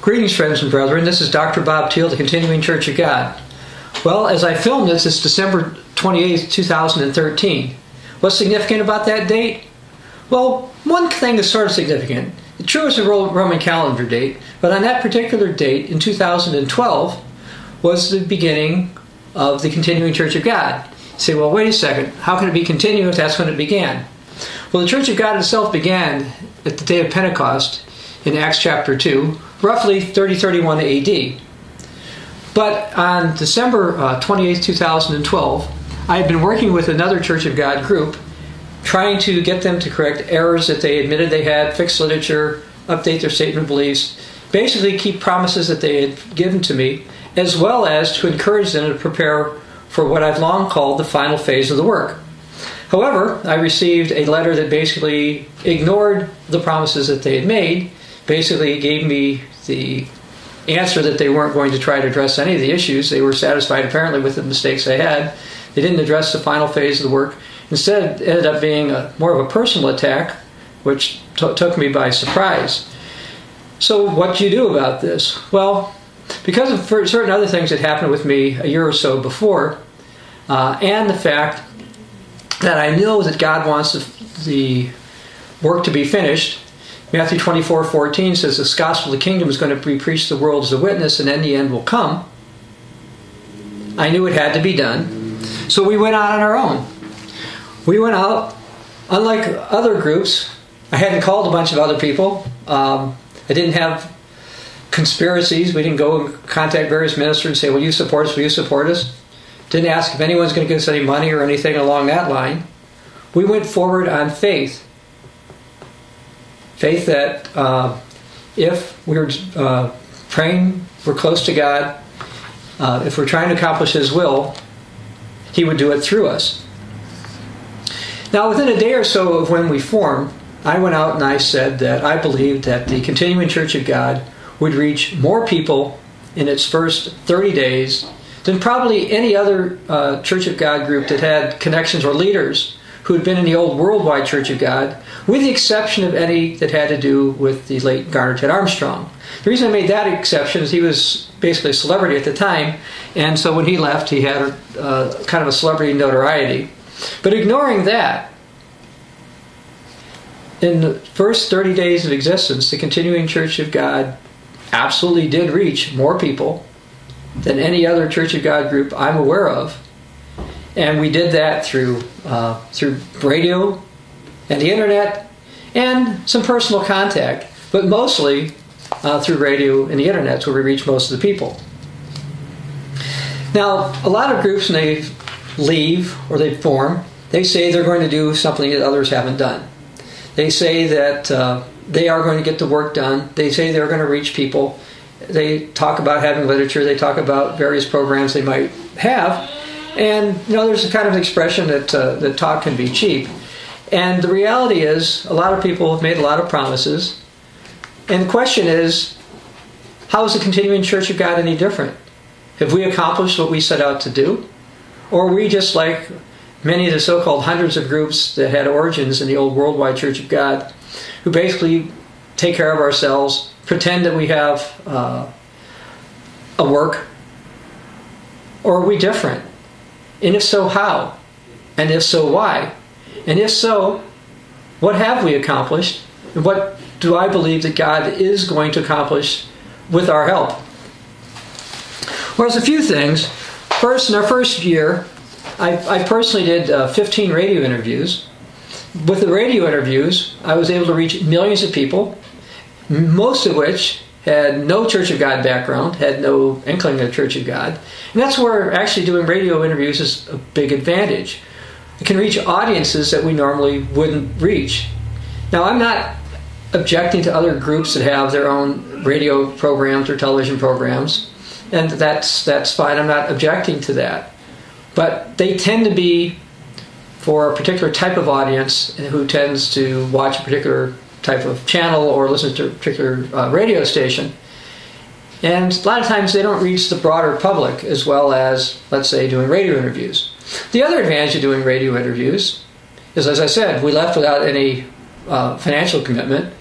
Greetings, friends and brethren. This is Dr. Bob Thiel, the Continuing Church of God. Well, as I film this, it's December 28, 2013. What's significant about that date? Well, one thing is sort of significant. It's true, it's a Roman calendar date, but on that particular date in 2012 was the beginning of the Continuing Church of God. You say, well, wait a second. How can it be continuous? That's when it began. Well, the Church of God itself began at the day of Pentecost in Acts chapter 2, roughly 3031 AD. But on December uh, 28, 2012, I had been working with another Church of God group, trying to get them to correct errors that they admitted they had, fix literature, update their statement of beliefs, basically keep promises that they had given to me, as well as to encourage them to prepare for what I've long called the final phase of the work. However, I received a letter that basically ignored the promises that they had made basically gave me the answer that they weren't going to try to address any of the issues. They were satisfied apparently with the mistakes they had. They didn't address the final phase of the work. Instead, it ended up being a, more of a personal attack, which t- took me by surprise. So, what do you do about this? Well, because of certain other things that happened with me a year or so before, uh, and the fact that I know that God wants the, the work to be finished, Matthew 24 14 says, This gospel of the kingdom is going to be preached the world as a witness, and then the end will come. I knew it had to be done. So we went out on our own. We went out, unlike other groups, I hadn't called a bunch of other people. Um, I didn't have conspiracies. We didn't go and contact various ministers and say, Will you support us? Will you support us? Didn't ask if anyone's going to give us any money or anything along that line. We went forward on faith faith that uh, if we're uh, praying, we're close to God, uh, if we're trying to accomplish His will, He would do it through us. Now, within a day or so of when we formed, I went out and I said that I believed that the Continuing Church of God would reach more people in its first 30 days than probably any other uh, Church of God group that had connections or leaders who had been in the old worldwide Church of God, with the exception of any that had to do with the late Garner Ted Armstrong. The reason I made that exception is he was basically a celebrity at the time, and so when he left, he had a, uh, kind of a celebrity notoriety. But ignoring that, in the first 30 days of existence, the continuing Church of God absolutely did reach more people than any other Church of God group I'm aware of and we did that through uh, through radio and the internet and some personal contact, but mostly uh, through radio and the internet, where we reach most of the people. Now, a lot of groups, when they leave or they form, they say they're going to do something that others haven't done. They say that uh, they are going to get the work done. They say they're going to reach people. They talk about having literature. They talk about various programs they might have. And you know, there's a kind of expression that uh, that talk can be cheap. And the reality is, a lot of people have made a lot of promises. And the question is, how is the continuing Church of God any different? Have we accomplished what we set out to do? Or are we just like many of the so called hundreds of groups that had origins in the old worldwide Church of God, who basically take care of ourselves, pretend that we have uh, a work? Or are we different? And if so, how? And if so, why? And if so, what have we accomplished? And what do I believe that God is going to accomplish with our help? Well, there's a few things. First, in our first year, I, I personally did uh, 15 radio interviews. With the radio interviews, I was able to reach millions of people, most of which had no Church of God background, had no inkling of Church of God. And that's where actually doing radio interviews is a big advantage. It can reach audiences that we normally wouldn't reach. Now, I'm not objecting to other groups that have their own radio programs or television programs, and that's that's fine. I'm not objecting to that. But they tend to be for a particular type of audience who tends to watch a particular type of channel or listen to a particular uh, radio station. And a lot of times they don't reach the broader public as well as, let's say, doing radio interviews. The other advantage of doing radio interviews is, as I said, we left without any uh, financial commitment.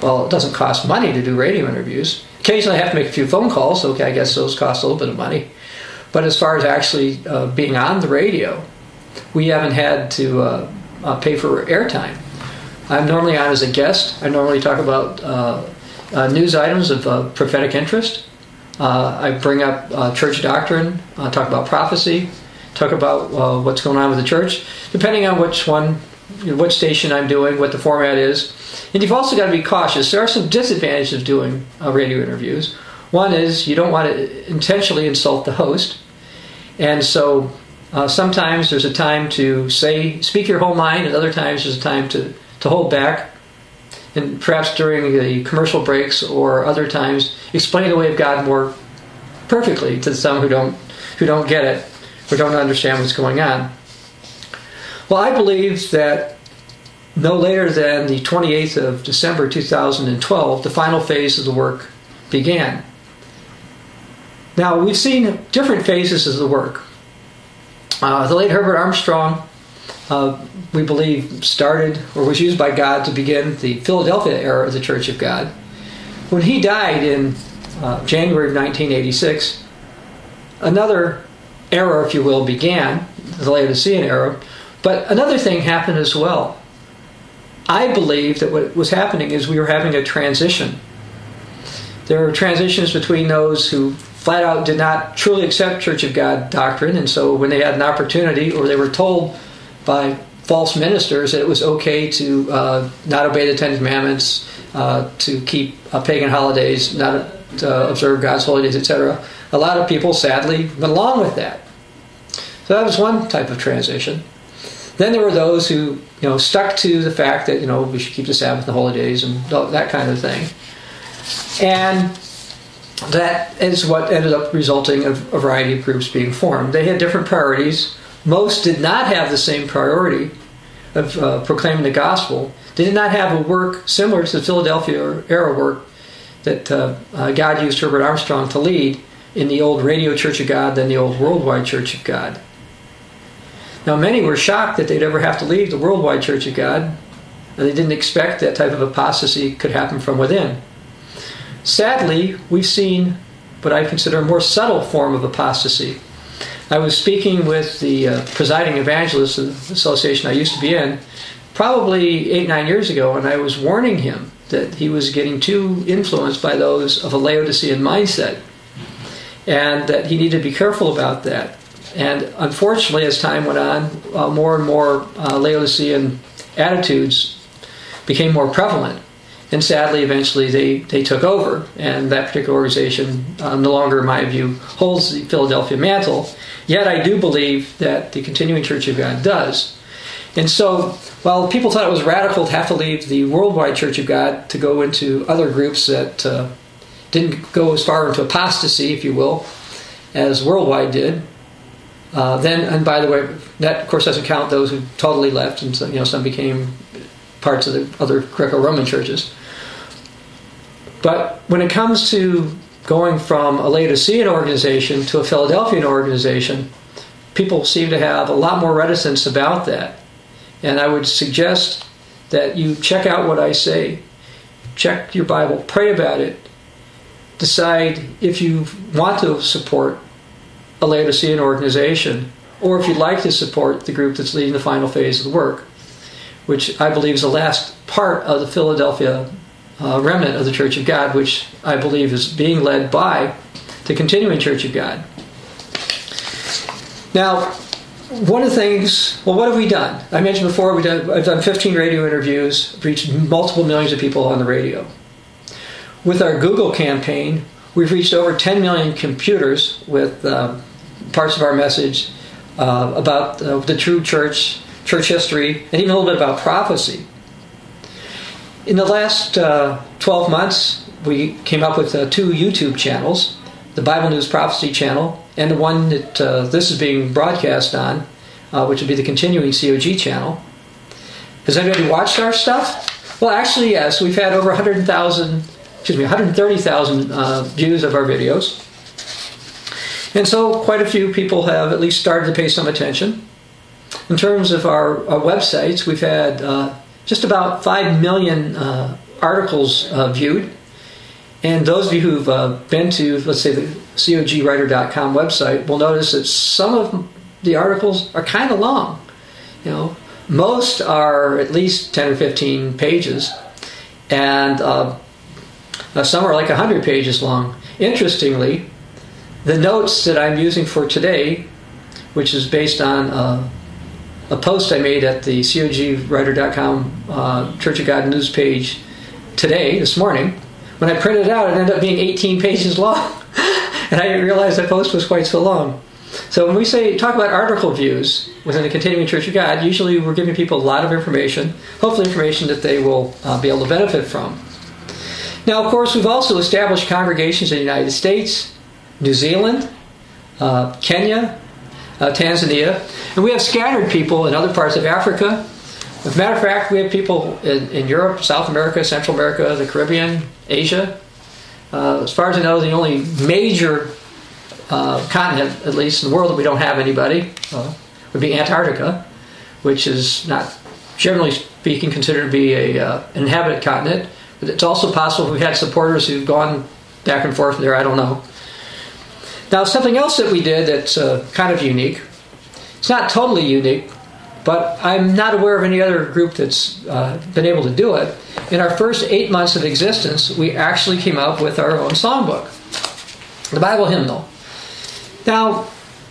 well, it doesn't cost money to do radio interviews. Occasionally, I have to make a few phone calls. Okay, I guess those cost a little bit of money. But as far as actually uh, being on the radio, we haven't had to uh, uh, pay for airtime. I'm normally on as a guest. I normally talk about uh, uh, news items of uh, prophetic interest. I bring up church doctrine, talk about prophecy, talk about what's going on with the church, depending on which one, which station I'm doing, what the format is. And you've also got to be cautious. There are some disadvantages of doing radio interviews. One is you don't want to intentionally insult the host. And so uh, sometimes there's a time to say, speak your whole mind, and other times there's a time to, to hold back. And perhaps during the commercial breaks or other times, explain the way of God more perfectly to some who don't who don't get it or don't understand what's going on. Well, I believe that no later than the 28th of December 2012, the final phase of the work began. Now, we've seen different phases of the work. Uh, the late Herbert Armstrong, uh, we believe, started or was used by God to begin the Philadelphia era of the Church of God. When he died in uh, January of 1986, another era, if you will, began, the Laodicean era, but another thing happened as well. I believe that what was happening is we were having a transition. There were transitions between those who flat out did not truly accept Church of God doctrine, and so when they had an opportunity or they were told by false ministers that it was okay to uh, not obey the Ten Commandments, uh, to keep uh, pagan holidays, not to observe God's holy days, etc., a lot of people sadly went along with that. So that was one type of transition. Then there were those who, you know, stuck to the fact that you know we should keep the Sabbath and the holidays, and that kind of thing. And that is what ended up resulting in a variety of groups being formed. They had different priorities. Most did not have the same priority of uh, proclaiming the gospel. They did not have a work similar to the Philadelphia era work that uh, uh, God used Herbert Armstrong to lead in the old Radio Church of God, then the old Worldwide Church of God. Now, many were shocked that they'd ever have to leave the Worldwide Church of God, and they didn't expect that type of apostasy could happen from within. Sadly, we've seen what I consider a more subtle form of apostasy. I was speaking with the uh, presiding evangelist of the association I used to be in probably eight, nine years ago, and I was warning him that he was getting too influenced by those of a Laodicean mindset and that he needed to be careful about that. And unfortunately, as time went on, uh, more and more uh, Laodicean attitudes became more prevalent and sadly, eventually they, they took over, and that particular organization um, no longer, in my view, holds the Philadelphia mantle. Yet I do believe that the Continuing Church of God does. And so, while people thought it was radical to have to leave the Worldwide Church of God to go into other groups that uh, didn't go as far into apostasy, if you will, as Worldwide did, uh, then, and by the way, that of course doesn't count those who totally left, and so, you know some became parts of the other Greco-Roman churches. But when it comes to going from a Laodicean organization to a Philadelphian organization, people seem to have a lot more reticence about that. And I would suggest that you check out what I say, check your Bible, pray about it, decide if you want to support a Laodicean organization or if you'd like to support the group that's leading the final phase of the work which I believe is the last part of the Philadelphia uh, remnant of the Church of God, which I believe is being led by the continuing Church of God. Now, one of the things, well, what have we done? I mentioned before, we did, I've done 15 radio interviews, reached multiple millions of people on the radio. With our Google campaign, we've reached over 10 million computers with uh, parts of our message uh, about uh, the true church church history, and even a little bit about prophecy. In the last uh, 12 months, we came up with uh, two YouTube channels the Bible News Prophecy channel, and the one that uh, this is being broadcast on, uh, which would be the continuing COG channel. Has anybody watched our stuff? Well, actually, yes. We've had over 100,000, excuse me, 130,000 uh, views of our videos. And so quite a few people have at least started to pay some attention. In terms of our, our websites, we've had uh, just about 5 million uh, articles uh, viewed. And those of you who've uh, been to, let's say, the cogwriter.com website will notice that some of the articles are kind of long. You know, most are at least 10 or 15 pages, and uh, uh some are like 100 pages long. Interestingly, the notes that I'm using for today, which is based on uh, a post I made at the cogwriter.com uh, Church of God news page today, this morning, when I printed it out, it ended up being 18 pages long. and I didn't realize that post was quite so long. So when we say talk about article views within the Continuing Church of God, usually we're giving people a lot of information, hopefully information that they will uh, be able to benefit from. Now, of course, we've also established congregations in the United States, New Zealand, uh, Kenya, uh, Tanzania, and we have scattered people in other parts of Africa. As a matter of fact, we have people in, in Europe, South America, Central America, the Caribbean, Asia. Uh, as far as I know, the only major uh, continent, at least in the world, that we don't have anybody uh, would be Antarctica, which is not, generally speaking, considered to be a, uh, an inhabited continent. But it's also possible we've had supporters who've gone back and forth there. I don't know. Now, something else that we did that's uh, kind of unique. It's not totally unique, but I'm not aware of any other group that's uh, been able to do it. In our first eight months of existence, we actually came up with our own songbook, the Bible hymnal. Now,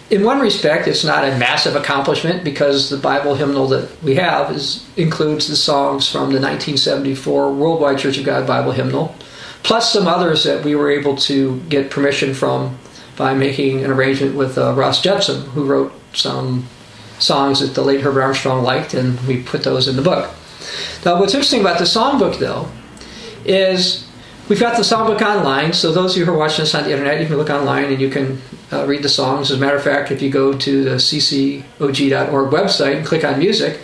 in one respect, it's not a massive accomplishment because the Bible hymnal that we have is, includes the songs from the 1974 Worldwide Church of God Bible hymnal, plus some others that we were able to get permission from by making an arrangement with uh, Ross Jutsum, who wrote some songs that the late Herbert Armstrong liked, and we put those in the book. Now, what's interesting about the songbook, though, is we've got the songbook online. So those of you who are watching this on the internet, you can look online and you can uh, read the songs. As a matter of fact, if you go to the ccog.org website and click on music,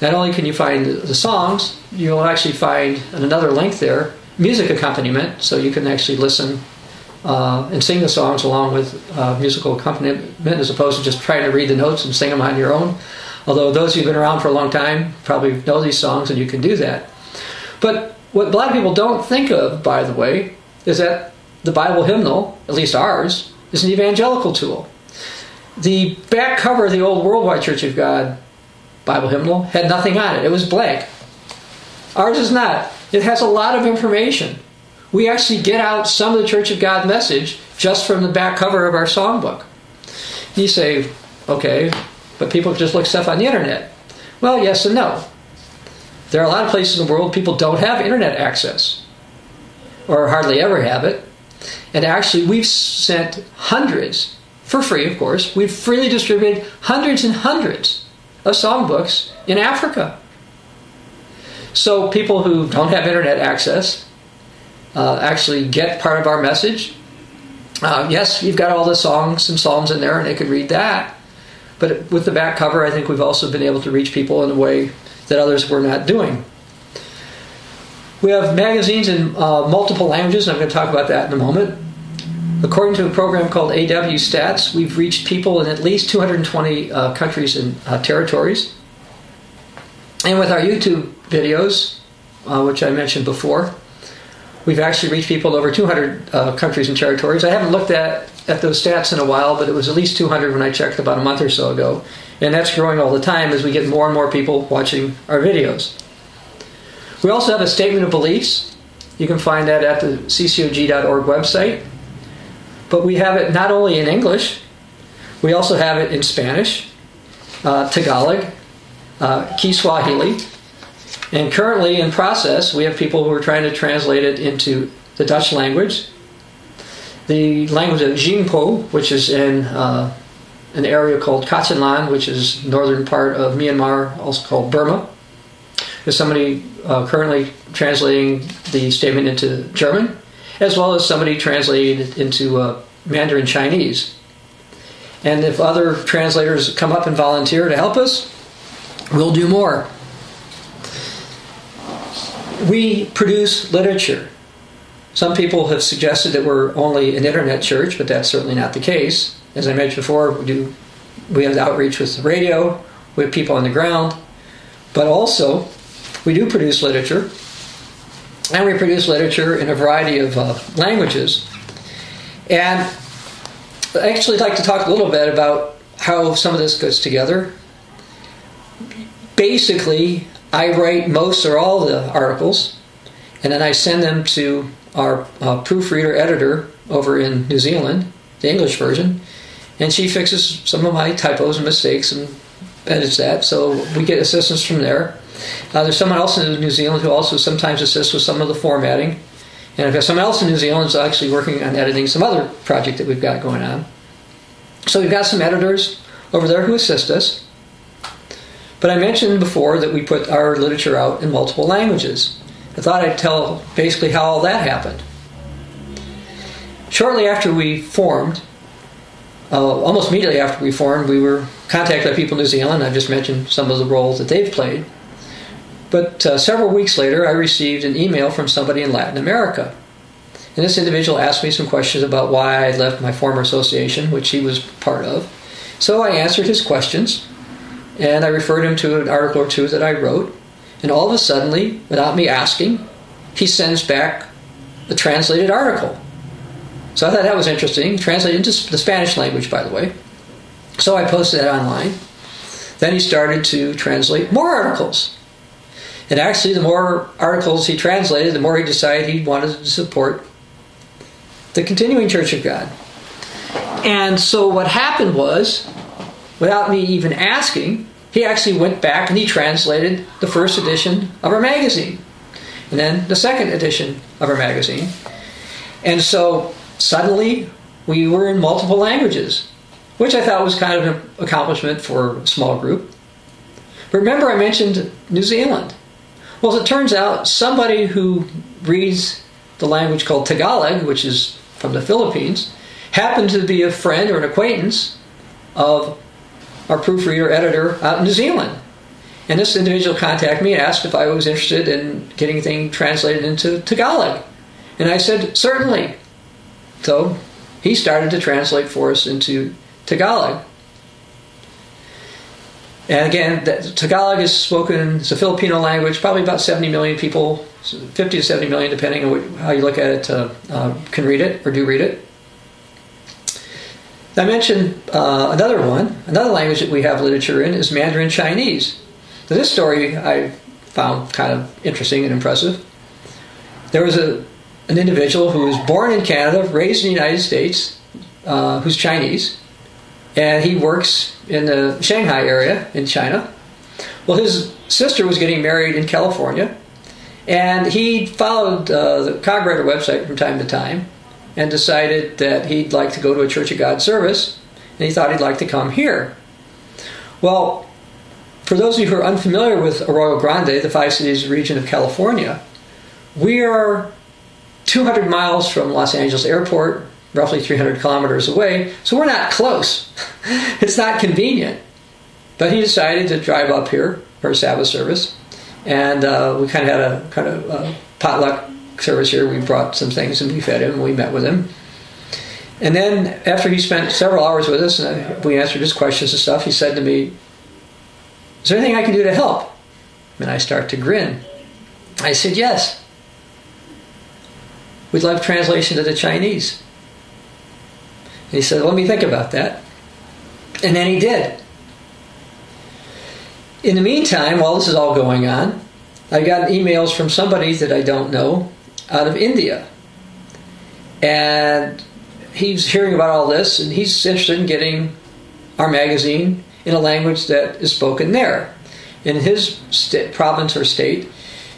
not only can you find the songs, you'll actually find another link there, music accompaniment, so you can actually listen uh, and sing the songs along with uh, musical accompaniment as opposed to just trying to read the notes and sing them on your own. Although those who've been around for a long time probably know these songs and you can do that. But what a lot of people don't think of, by the way, is that the Bible hymnal, at least ours, is an evangelical tool. The back cover of the old Worldwide Church of God Bible hymnal had nothing on it, it was blank. Ours is not. It has a lot of information we actually get out some of the Church of God message just from the back cover of our songbook. You say, okay, but people just look stuff on the internet. Well, yes and no. There are a lot of places in the world people don't have internet access, or hardly ever have it. And actually, we've sent hundreds, for free, of course, we've freely distributed hundreds and hundreds of songbooks in Africa. So people who don't have internet access uh, actually get part of our message. Uh, yes, you've got all the songs and psalms in there, and they could read that. But with the back cover, I think we've also been able to reach people in a way that others were not doing. We have magazines in uh, multiple languages, and I'm going to talk about that in a moment. According to a program called AW Stats, we've reached people in at least 220 uh, countries and uh, territories. And with our YouTube videos, uh, which I mentioned before, We've actually reached people in over 200 uh, countries and territories. I haven't looked at, at those stats in a while, but it was at least 200 when I checked about a month or so ago. And that's growing all the time as we get more and more people watching our videos. We also have a statement of beliefs. You can find that at the ccog.org website. But we have it not only in English, we also have it in Spanish, uh, Tagalog, uh, Kiswahili, and currently in process, we have people who are trying to translate it into the Dutch language, the language of Jingpo, which is in uh, an area called Kachinland, which is northern part of Myanmar, also called Burma. There's somebody uh, currently translating the statement into German, as well as somebody translating it into uh, Mandarin Chinese. And if other translators come up and volunteer to help us, we'll do more we produce literature. Some people have suggested that we're only an internet church, but that's certainly not the case. As I mentioned before, we do we have outreach with the radio, we have people on the ground, but also we do produce literature. and we produce literature in a variety of uh, languages. And I actually like to talk a little bit about how some of this goes together. Basically, I write most or all the articles, and then I send them to our uh, proofreader editor over in New Zealand, the English version, and she fixes some of my typos and mistakes and edits that. So we get assistance from there. Uh, there's someone else in New Zealand who also sometimes assists with some of the formatting. And I've got someone else in New Zealand who's actually working on editing some other project that we've got going on. So we've got some editors over there who assist us. But I mentioned before that we put our literature out in multiple languages. I thought I'd tell basically how all that happened. Shortly after we formed, uh, almost immediately after we formed, we were contacted by people in New Zealand. I've just mentioned some of the roles that they've played. But uh, several weeks later, I received an email from somebody in Latin America. And this individual asked me some questions about why I left my former association, which he was part of. So I answered his questions, and I referred him to an article or two that I wrote. And all of a sudden, without me asking, he sends back a translated article. So I thought that was interesting, translated into the Spanish language, by the way. So I posted that online. Then he started to translate more articles. And actually, the more articles he translated, the more he decided he wanted to support the continuing Church of God. And so what happened was, without me even asking, he actually went back and he translated the first edition of our magazine, and then the second edition of our magazine. And so suddenly we were in multiple languages, which I thought was kind of an accomplishment for a small group. But remember, I mentioned New Zealand. Well, as it turns out, somebody who reads the language called Tagalog, which is from the Philippines, happened to be a friend or an acquaintance of our proofreader editor out in New Zealand. And this individual contacted me and asked if I was interested in getting things translated into Tagalog. And I said, certainly. So he started to translate for us into Tagalog. And again, Tagalog is spoken, it's a Filipino language, probably about 70 million people, 50 to 70 million, depending on how you look at it, uh, uh, can read it or do read it. I mentioned uh, another one, another language that we have literature in is Mandarin Chinese. Now, this story I found kind of interesting and impressive. There was a, an individual who was born in Canada, raised in the United States, uh, who's Chinese, and he works in the Shanghai area in China. Well, his sister was getting married in California, and he followed uh, the Cogwriter website from time to time and decided that he'd like to go to a Church of God service, and he thought he'd like to come here. Well, for those of you who are unfamiliar with Arroyo Grande, the Five Cities region of California, we are 200 miles from Los Angeles Airport, roughly 300 kilometers away, so we're not close. it's not convenient. But he decided to drive up here for a Sabbath service, and uh, we kind of had a kind of a potluck service here. We brought some things and we fed him. We met with him, and then after he spent several hours with us and we answered his questions and stuff, he said to me, "Is there anything I can do to help?" And I start to grin. I said, "Yes." We'd love translation to the Chinese. And he said, Let me think about that. And then he did. In the meantime, while this is all going on, I got emails from somebody that I don't know out of India. And he's hearing about all this and he's interested in getting our magazine in a language that is spoken there. In his province or state,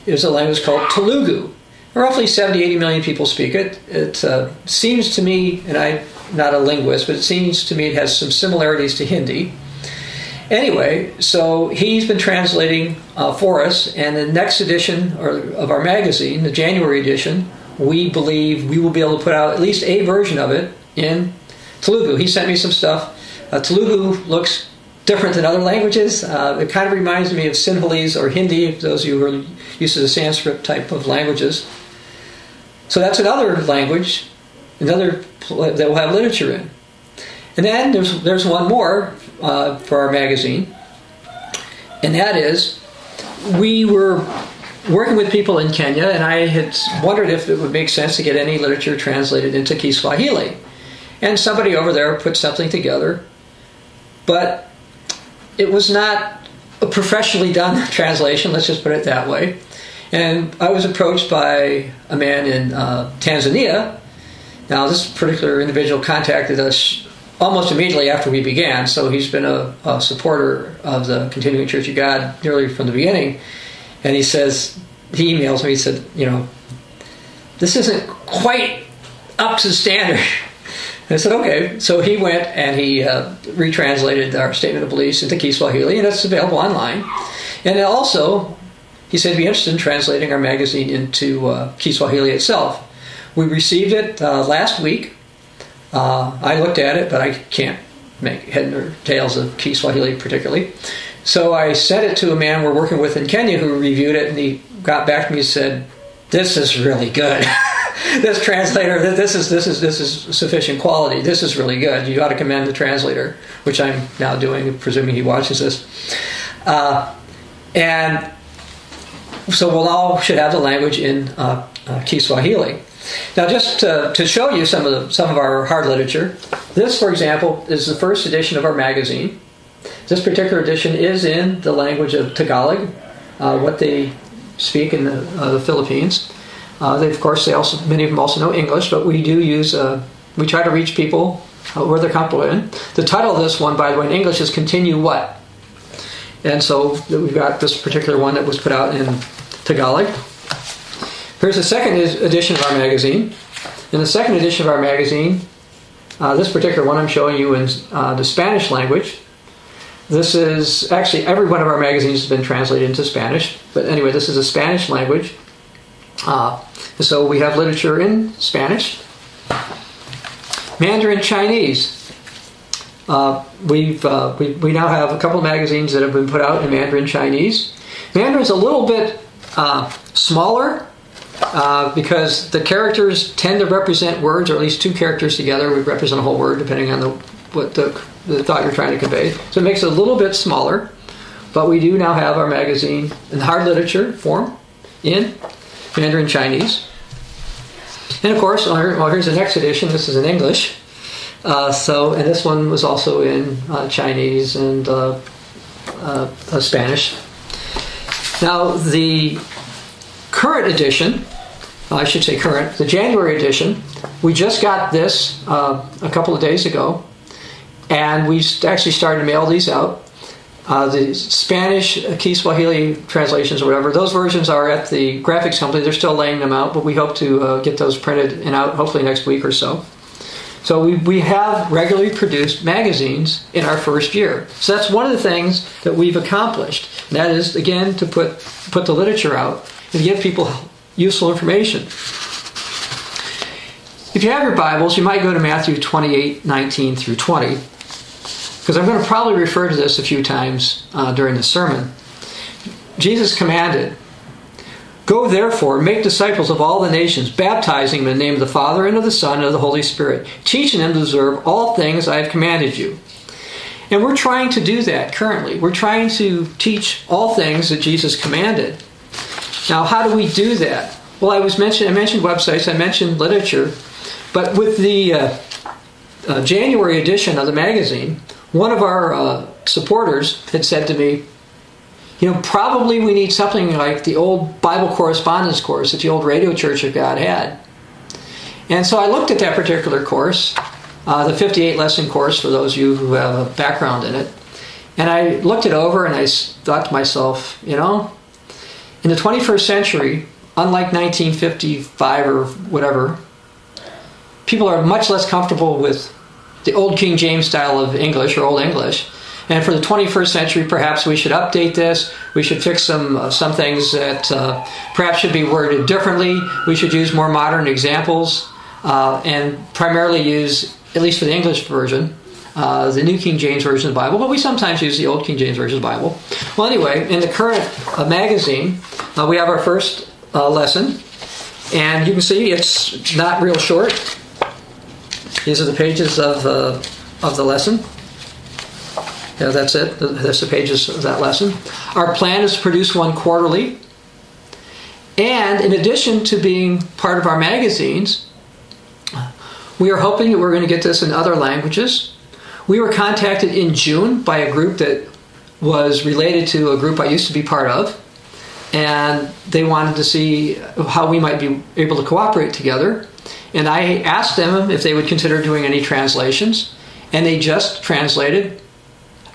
is a language called Telugu. Roughly 70, 80 million people speak it. It uh, seems to me, and I'm not a linguist, but it seems to me it has some similarities to Hindi. Anyway, so he's been translating uh, for us, and the next edition or, of our magazine, the January edition, we believe we will be able to put out at least a version of it in Telugu. He sent me some stuff. Uh, Telugu looks different than other languages. Uh, it kind of reminds me of Sinhalese or Hindi, those of you who are used to the Sanskrit type of languages. So that's another language, another that we'll have literature in. And then there's there's one more uh, for our magazine, and that is we were working with people in Kenya, and I had wondered if it would make sense to get any literature translated into Kiswahili. And somebody over there put something together, but it was not a professionally done translation, let's just put it that way. And I was approached by a man in uh, Tanzania. Now, this particular individual contacted us almost immediately after we began, so he's been a, a supporter of the Continuing Church of God nearly from the beginning. And he says, he emails me, he said, you know, this isn't quite up to standard. And I said, okay. So he went and he uh, retranslated our statement of beliefs into Kiswahili, and it's available online. And also, he said he'd be interested in translating our magazine into uh, Kiswahili itself. We received it uh, last week. Uh, I looked at it, but I can't make head or tails of Kiswahili particularly. So I sent it to a man we're working with in Kenya who reviewed it, and he got back to me and said, "This is really good." this translator, this is this is this is sufficient quality. This is really good. You ought to commend the translator, which I'm now doing, presuming he watches this. Uh, and so we'll all should have the language in uh, uh, Kiswahili. Now, just to, to, show you some of the, some of our hard literature, this, for example, is the first edition of our magazine. This particular edition is in the language of Tagalog, uh, what they speak in the, uh, the Philippines. Uh, they, of course, they also many of them also know English, but we do use uh, we try to reach people uh, where they're comfortable in. The title of this one, by the way, in English is "Continue What," and so we've got this particular one that was put out in Tagalog. Here's the second edition of our magazine. In the second edition of our magazine, uh, this particular one I'm showing you in uh, the Spanish language. This is actually every one of our magazines has been translated into Spanish, but anyway, this is a Spanish language. Uh, so we have literature in Spanish, Mandarin Chinese. Uh, we've uh, we, we now have a couple of magazines that have been put out in Mandarin Chinese. Mandarin's a little bit uh, smaller uh, because the characters tend to represent words, or at least two characters together would represent a whole word, depending on the what the, the thought you're trying to convey. So it makes it a little bit smaller. But we do now have our magazine in hard literature form in Mandarin Chinese. And of course, well, here's the next edition. This is in English. Uh, so, and this one was also in uh, Chinese and uh, uh Spanish. Now, the current edition, I should say current, the January edition, we just got this uh, a couple of days ago, and we actually started to mail these out. Uh, the Spanish Kiswahili translations or whatever, those versions are at the graphics company. They're still laying them out, but we hope to uh, get those printed and out hopefully next week or so. So we, we have regularly produced magazines in our first year. So that's one of the things that we've accomplished. And that is, again, to put, put the literature out and give people useful information. If you have your Bibles, you might go to Matthew 28 19 through 20 because I'm going to probably refer to this a few times uh, during the sermon. Jesus commanded, Go therefore, make disciples of all the nations, baptizing them in the name of the Father and of the Son and of the Holy Spirit, teaching them to observe all things I have commanded you. And we're trying to do that currently. We're trying to teach all things that Jesus commanded. Now, how do we do that? Well, I was mentioned. I mentioned websites. I mentioned literature, but with the uh, uh, January edition of the magazine, one of our uh, supporters had said to me, you know, probably we need something like the old Bible correspondence course that the old Radio Church of God had. And so I looked at that particular course, uh, the 58 lesson course for those of you who have a background in it. And I looked it over and I thought to myself, you know, in the 21st century, unlike 1955 or whatever, people are much less comfortable with the old King James style of English or Old English. And for the 21st century, perhaps we should update this. We should fix some uh, some things that uh, perhaps should be worded differently. We should use more modern examples uh, and primarily use, at least for the English version, uh, the New King James Version of the Bible, but we sometimes use the Old King James Version of the Bible. Well, anyway, in the current uh, magazine, uh, we have our first lesson, and you can see it's not real short. These are the pages of, uh, of the lesson. Yeah, that's it. That's the pages of that lesson. Our plan is to produce one quarterly. And in addition to being part of our magazines, we are hoping that we're going to get this in other languages. We were contacted in June by a group that was related to a group I used to be part of, and they wanted to see how we might be able to cooperate together. And I asked them if they would consider doing any translations, and they just translated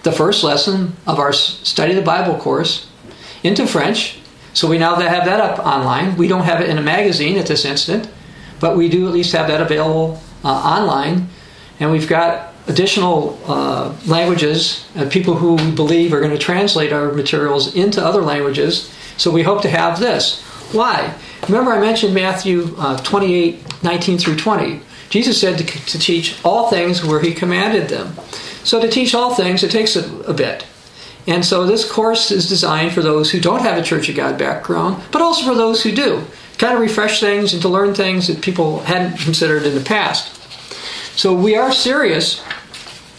the first lesson of our Study the Bible course into French. So we now have that up online. We don't have it in a magazine at this instant, but we do at least have that available uh, online. And we've got additional uh, languages, and people who we believe are going to translate our materials into other languages. So we hope to have this. Why? Remember, I mentioned Matthew uh, 28 19 through 20. Jesus said to, to, teach all things where he commanded them. So to teach all things, it takes a, a bit. And so this course is designed for those who don't have a Church of God background, but also for those who do. Kind of refresh things and to learn things that people hadn't considered in the past. So we are serious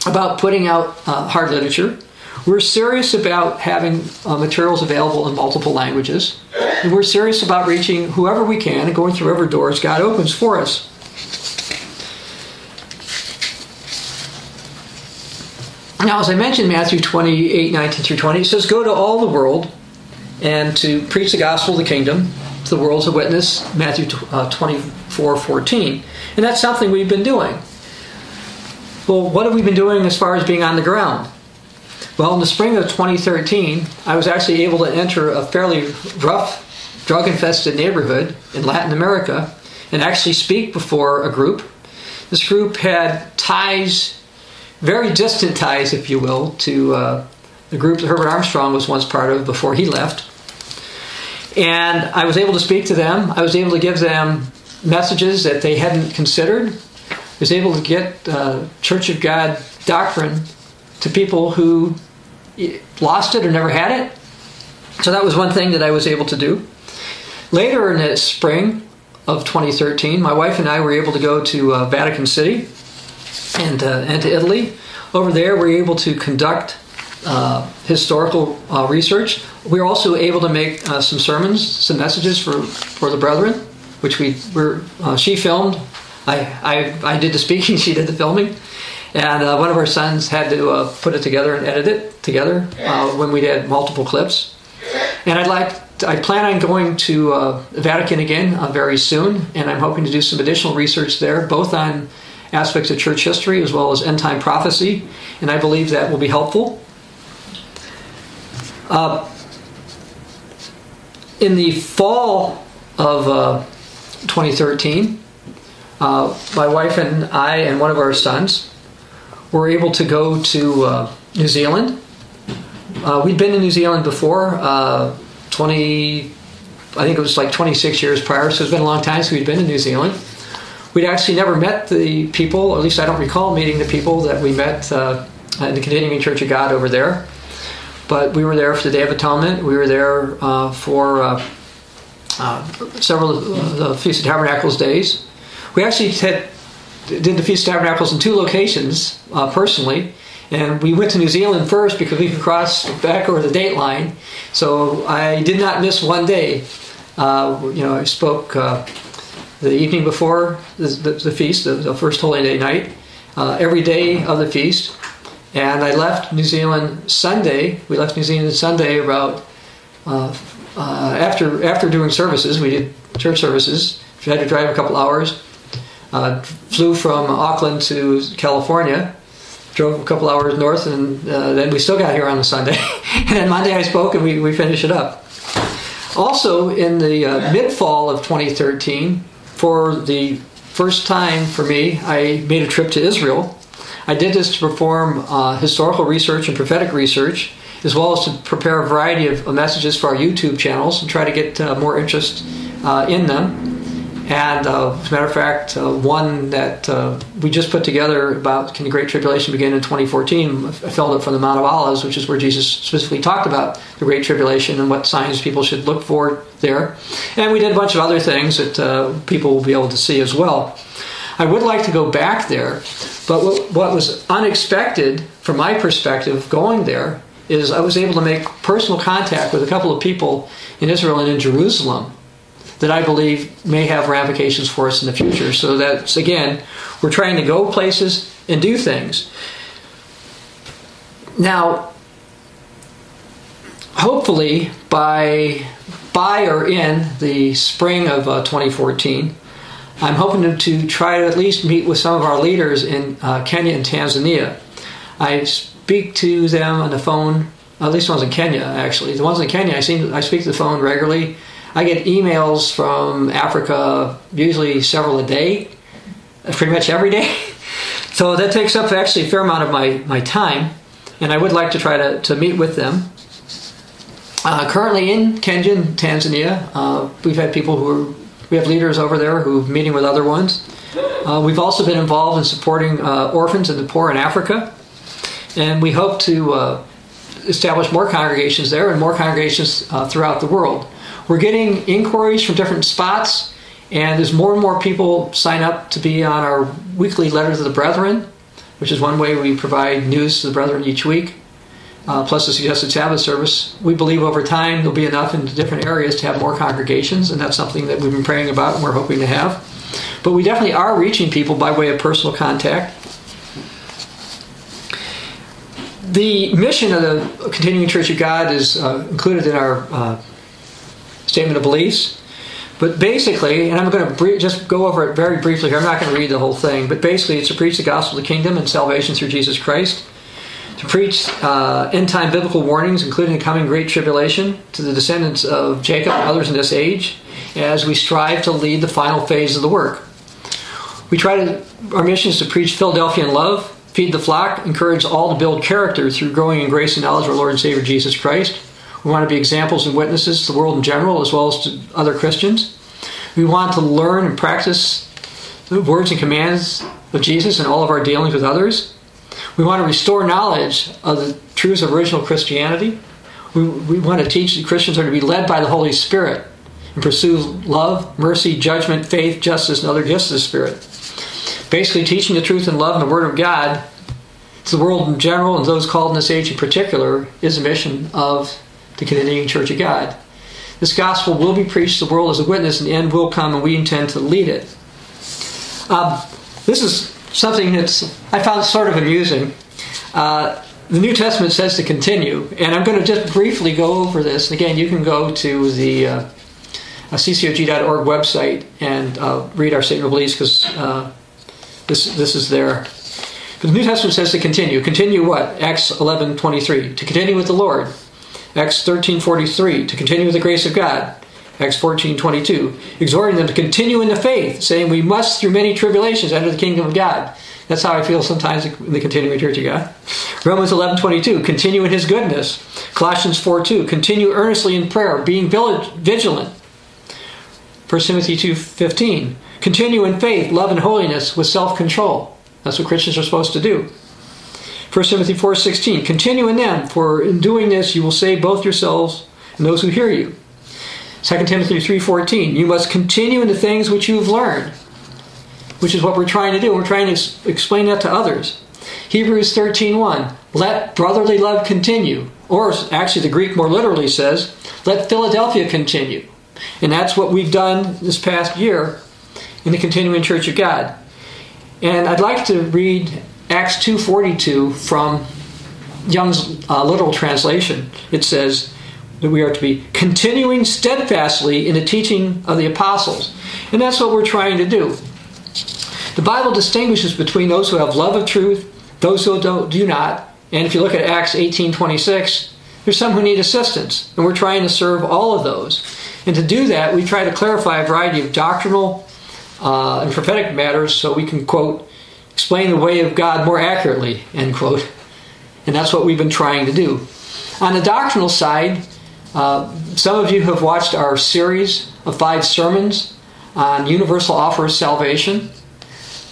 about putting out uh, hard literature. We're serious about having uh, materials available in multiple languages. And we're serious about reaching whoever we can and going through whatever doors God opens for us. Now, as I mentioned, Matthew 28 19 through 20, it says, Go to all the world and to preach the gospel of the kingdom to the world as a witness, Matthew uh, 24 14. And that's something we've been doing. Well, what have we been doing as far as being on the ground? Well, in the spring of 2013, I was actually able to enter a fairly rough, drug infested neighborhood in Latin America and actually speak before a group. This group had ties very distant ties, if you will, to uh, the group that Herbert Armstrong was once part of before he left. And I was able to speak to them. I was able to give them messages that they hadn't considered. I was able to get uh, Church of God doctrine to people who lost it or never had it. So that was one thing that I was able to do. Later in the spring of 2013, my wife and I were able to go to uh, Vatican City and, uh, and to Italy. Over there, we're able to conduct uh, historical uh, research. We are also able to make uh, some sermons, some messages for, for the brethren, which we were. Uh, she filmed. I, I, I did the speaking. She did the filming, and uh, one of our sons had to uh, put it together and edit it together when we had multiple clips. And I'd like. I plan on going to Vatican again very soon, and I'm hoping to do some additional research there, both on aspects of church history as well as end time prophecy, and I believe that will be helpful. Uh, in the fall of uh, 2013, uh, my wife and I and one of our sons were able to go to uh, New Zealand. Uh, we'd been to New Zealand before, uh, 20, I think it was like 26 years prior, so it's been a long time since we'd been to New Zealand. We'd actually never met the people, at least I don't recall meeting the people that we met uh, in the Continuing Church of God over there. But we were there for the Day of Atonement. We were there for uh several of the Feast of Tabernacles days. We actually had, did the Feast of Tabernacles in two locations uh, personally. And we went to New Zealand first because we could cross back over the date line. So I did not miss one day. Uh, you know, I spoke the evening before the, the, the feast, the, the, first Holy Day night, uh, every day of the feast. And I left New Zealand Sunday. We left New Zealand Sunday about uh, uh, after after doing services. We did church services. We had to drive a couple hours. Uh, flew from Auckland to California. Drove a couple hours north, and uh, then we still got here on a Sunday. and then Monday I spoke, and we, we finished it up. Also, in the uh, mid fall of 2013, for the first time for me, I made a trip to Israel. I did this to perform uh, historical research and prophetic research, as well as to prepare a variety of messages for our YouTube channels and try to get uh, more interest uh, in them. And uh, as a matter of fact, uh, one that uh, we just put together about can the Great Tribulation begin in 2014, I filled it from the Mount of Olives, which is where Jesus specifically talked about the Great Tribulation and what signs people should look for there. And we did a bunch of other things that uh, people will be able to see as well. I would like to go back there, but what, what was unexpected from my perspective going there is I was able to make personal contact with a couple of people in Israel and in Jerusalem that I believe may have ramifications for us in the future. So that's again, we're trying to go places and do things. Now, hopefully by by or in the spring of uh, 2014, I'm hoping to, to, try to at least meet with some of our leaders in uh, Kenya and Tanzania. I speak to them on the phone. At least the ones in Kenya, actually. The ones in Kenya, I seem I speak to the phone regularly. I get emails from Africa, usually several a day, pretty much every day. So that takes up actually a fair amount of my, my time, and I would like to try to, to meet with them. Uh, currently in Kenya and Tanzania, uh, we've had people who are, we have leaders over there who are meeting with other ones. Uh, we've also been involved in supporting uh, orphans and the poor in Africa, and we hope to uh, establish more congregations there and more congregations uh, throughout the world. We're getting inquiries from different spots, and there's more and more people sign up to be on our weekly letter to the brethren, which is one way we provide news to the brethren each week. Uh, plus the suggested Sabbath service. We believe over time there'll be enough in different areas to have more congregations, and that's something that we've been praying about and we're hoping to have. But we definitely are reaching people by way of personal contact. The mission of the Continuing Church of God is uh, included in our uh, statement of beliefs. But basically, and I'm going to just go over it very briefly here, I'm not going to read the whole thing, but basically it's to preach the gospel of the kingdom and salvation through Jesus Christ, to preach uh, end time biblical warnings, including the coming great tribulation, to the descendants of Jacob and others in this age, as we strive to lead the final phase of the work. We try to, our mission is to preach Philadelphia in love, feed the flock, encourage all to build character through growing in grace and knowledge of our Lord and Savior Jesus Christ we want to be examples and witnesses to the world in general as well as to other Christians. We want to learn and practice the words and commands of Jesus in all of our dealings with others. We want to restore knowledge of the truths of original Christianity. We, we want to teach that Christians are to be led by the Holy Spirit and pursue love, mercy, judgment, faith, justice, and other gifts of the Spirit. Basically, teaching the truth and love and the Word of God to the world in general and those called in this age in particular is a mission of the Continuing Church of God. This gospel will be preached to the world as a witness, and the end will come, and we intend to lead it. Um, this is something that's I found sort of amusing. Uh, the New Testament says to continue, and I'm going to just briefly go over this. Again, you can go to the uh, ccog.org website and uh, read our statement of beliefs because uh, this this is there. But the New Testament says to continue. Continue what? Acts 11:23. To continue with the Lord. Acts 13:43 to continue with the grace of God. Acts 14:22 exhorting them to continue in the faith, saying we must through many tribulations enter the kingdom of God. That's how I feel sometimes in the continuing church of God. Romans 11:22 continue in his goodness. Colossians 4:2 continue earnestly in prayer, being vigilant. 1 Timothy 2:15 continue in faith, love and holiness with self-control. That's what Christians are supposed to do. 1 Timothy 4:16 Continue in them for in doing this you will save both yourselves and those who hear you. 2 Timothy 3:14 You must continue in the things which you have learned, which is what we're trying to do. We're trying to explain that to others. Hebrews 13:1 Let brotherly love continue. Or actually the Greek more literally says, let Philadelphia continue. And that's what we've done this past year in the continuing church of God. And I'd like to read Acts 2:42 from Young's uh, literal translation. It says that we are to be continuing steadfastly in the teaching of the apostles. And that's what we're trying to do. The Bible distinguishes between those who have love of truth, those who don't, do not. And if you look at Acts 18:26, there's some who need assistance, and we're trying to serve all of those. And to do that, we try to clarify a variety of doctrinal uh, and prophetic matters so we can quote explain the way of God more accurately, end quote. And that's what we've been trying to do. On the doctrinal side, uh, some of you have watched our series of five sermons on universal offer of salvation.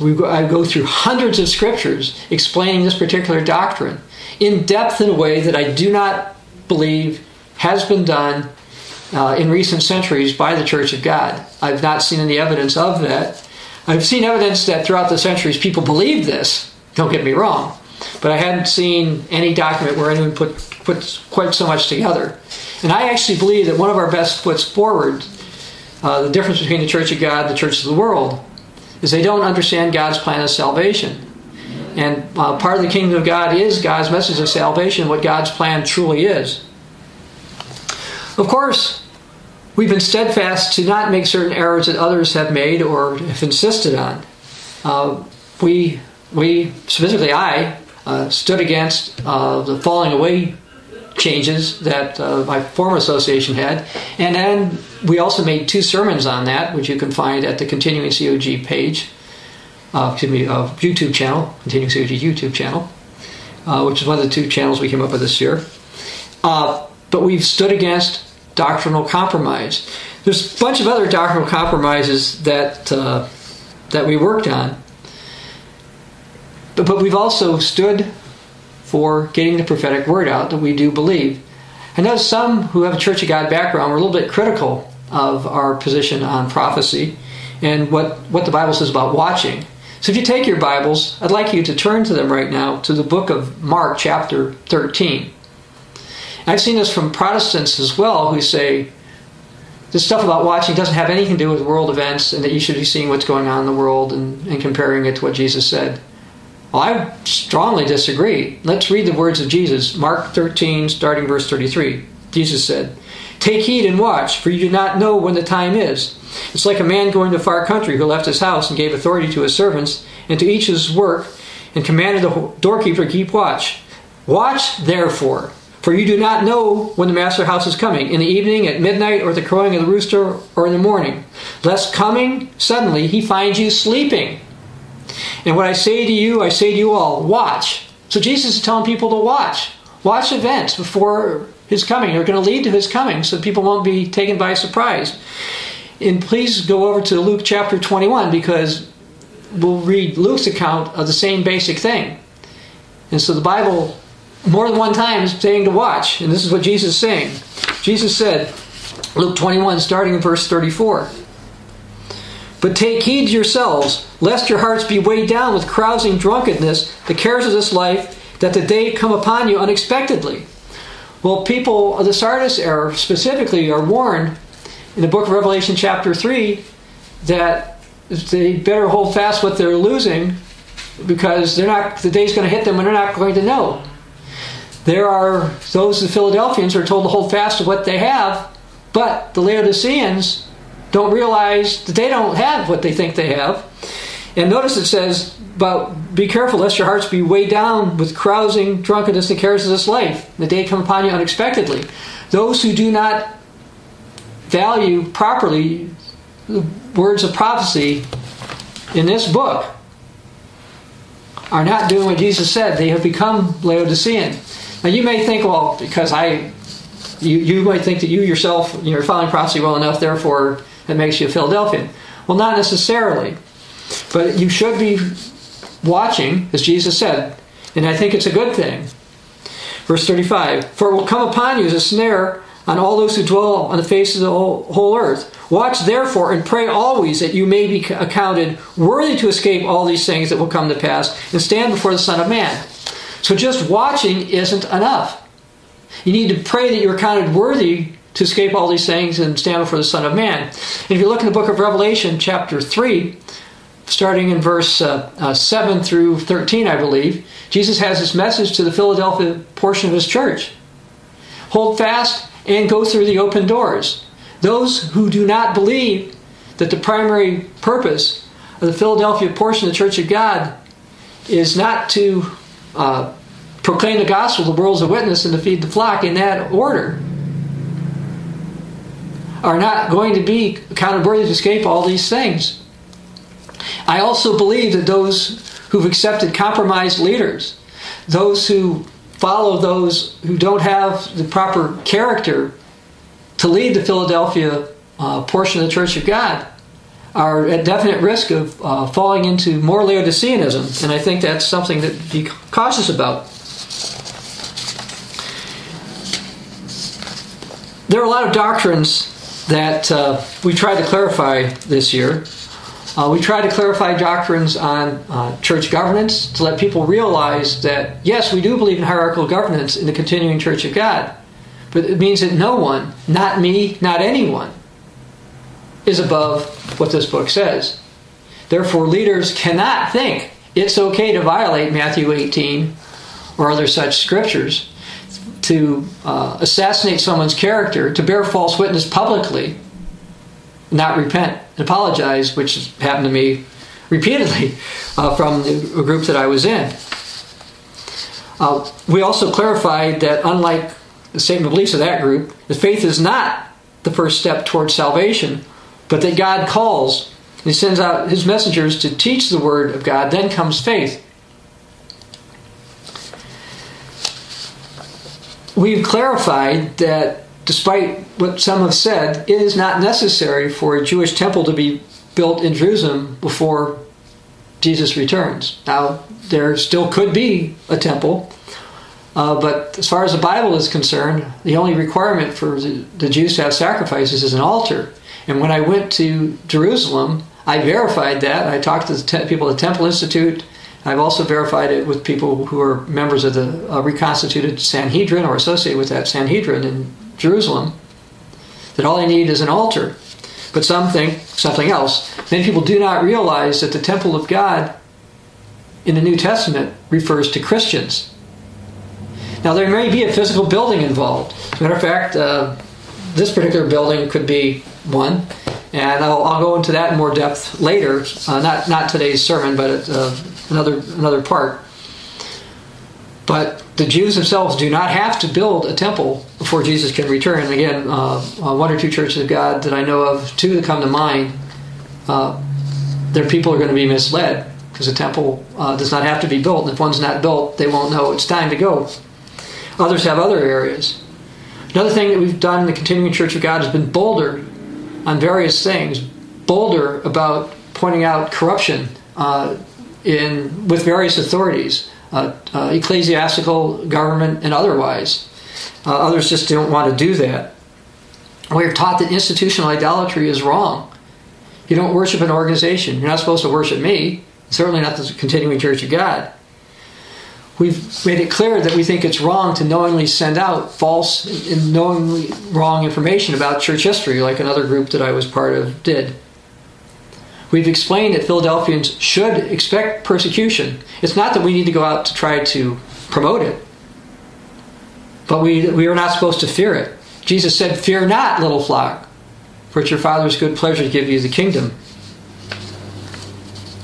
We go, I go through hundreds of scriptures explaining this particular doctrine in depth in a way that I do not believe has been done uh, in recent centuries by the Church of God. I've not seen any evidence of that. I've seen evidence that throughout the centuries people believed this, don't get me wrong, but I hadn't seen any document where anyone put, put quite so much together. And I actually believe that one of our best foots forward uh, the difference between the Church of God and the Church of the world is they don't understand God's plan of salvation. And uh, part of the kingdom of God is God's message of salvation, what God's plan truly is. Of course, we've been steadfast to not make certain errors that others have made or have insisted on. Uh, we, we, specifically I, uh, stood against uh, the falling away changes that uh, my former association had. And then we also made two sermons on that, which you can find at the Continuing COG page, uh, excuse me, YouTube channel, Continuing COG YouTube channel, uh, which is one of the two channels we came up with this year. But we've stood against doctrinal compromise. There's a bunch of other doctrinal compromises that uh, that we worked on, but, but we've also stood for getting the prophetic word out that we do believe. I know some who have a Church of God background were a little bit critical of our position on prophecy and what, what the Bible says about watching. So if you take your Bibles, I'd like you to turn to them right now to the book of Mark, chapter 13. I've seen this from Protestants as well who say this stuff about watching doesn't have anything to do with world events and that you should be seeing what's going on in the world and, and comparing it to what Jesus said. Well, I strongly disagree. Let's read the words of Jesus. Mark 13, starting verse 33. Jesus said, Take heed and watch, for you do not know when the time is. It's like a man going to a far country who left his house and gave authority to his servants and to each his work and commanded the doorkeeper to keep watch. Watch, therefore, for you do not know when the master house is coming, in the evening, at midnight, or at the crowing of the rooster, or in the morning, lest coming suddenly he finds you sleeping. And what I say to you, I say to you all, watch. So Jesus is telling people to watch. Watch events before his coming. They're going to lead to his coming so people won't be taken by surprise. And please go over to Luke chapter 21 because we'll read Luke's account of the same basic thing. And so the Bible, more than one time, saying to watch. And this is what Jesus is saying. Jesus said, Luke 21, starting in verse 34. But take heed yourselves, lest your hearts be weighed down with carousing drunkenness, the cares of this life, that the day come upon you unexpectedly. Well, people of the Sardis era specifically are warned in the book of Revelation, chapter 3, that they better hold fast what they're losing because they're not the day's going to hit them and they're not going to know. There are those the Philadelphians who are told to hold fast to what they have, but the Laodiceans don't realize that they don't have what they think they have. And notice it says, but be careful lest your hearts be weighed down with carousing, drunkenness, and cares of this life. The day come upon you unexpectedly. Those who do not value properly the words of prophecy in this book are not doing what Jesus said. They have become Laodicean. Now you may think, well, because I, you, you might think that you yourself, you're following prophecy well enough, therefore it makes you a Philadelphian. Well, not necessarily. But you should be watching, as Jesus said, and I think it's a good thing. Verse 35 For it will come upon you as a snare on all those who dwell on the face of the whole, whole earth. Watch therefore and pray always that you may be accounted worthy to escape all these things that will come to pass and stand before the Son of Man. So just watching isn't enough. You need to pray that you're counted worthy to escape all these things and stand before the Son of Man. And if you look in the book of Revelation, chapter 3, starting in verse uh, uh, 7 through 13, I believe, Jesus has this message to the Philadelphia portion of his church Hold fast and go through the open doors. Those who do not believe that the primary purpose of the Philadelphia portion of the Church of God is not to uh, proclaim the gospel, the world's a witness, and to feed the flock in that order are not going to be accounted worthy to escape all these things. I also believe that those who've accepted compromised leaders, those who follow those who don't have the proper character to lead the Philadelphia uh, portion of the Church of God, are at definite risk of uh, falling into more Laodiceanism, and I think that's something to be cautious about. There are a lot of doctrines that uh, we tried to clarify this year. Uh, we tried to clarify doctrines on uh, church governance to let people realize that, yes, we do believe in hierarchical governance in the continuing church of God, but it means that no one, not me, not anyone, is above what this book says. Therefore, leaders cannot think it's okay to violate Matthew 18 or other such scriptures, to uh, assassinate someone's character, to bear false witness publicly, not repent and apologize, which happened to me repeatedly uh, from a group that I was in. Uh, we also clarified that unlike the statement of beliefs of that group, the faith is not the first step towards salvation, but that God calls. He sends out his messengers to teach the word of God, then comes faith. We've clarified that despite what some have said, it is not necessary for a Jewish temple to be built in Jerusalem before Jesus returns. Now, there still could be a temple, uh, but as far as the Bible is concerned, the only requirement for the, the Jews to have sacrifices is an altar. And when I went to Jerusalem, I verified that. I talked to the te- people at the Temple Institute. I've also verified it with people who are members of the uh, reconstituted Sanhedrin or associated with that Sanhedrin in Jerusalem. That all they need is an altar. But some think something else. Many people do not realize that the temple of God in the New Testament refers to Christians. Now, there may be a physical building involved. As a matter of fact, uh, this particular building could be one, and I'll, I'll, go into that in more depth later. Uh, not not today's sermon, but uh, another another part. But the Jews themselves do not have to build a temple before Jesus can return. And again, uh, uh, one or two churches of God that I know of, two that come to mind, uh, their people are going to be misled because the temple uh, does not have to be built. And if one's not built, they won't know it's time to go. Others have other areas. Another thing that we've done in the Continuing Church of God has been bolder on various things, bolder about pointing out corruption uh, in with various authorities uh, uh, ecclesiastical, government, and otherwise. Uh, others just don't want to do that. We're taught that institutional idolatry is wrong. You don't worship an organization. You're not supposed to worship me. Certainly not the continuing Church of God. We've made it clear that we think it's wrong to knowingly send out false and knowingly wrong information about church history, like another group that I was part of did. We've explained that Philadelphians should expect persecution. It's not that we need to go out to try to promote it, but we, we are not supposed to fear it. Jesus said, Fear not, little flock, for it's your Father's good pleasure to give you the kingdom.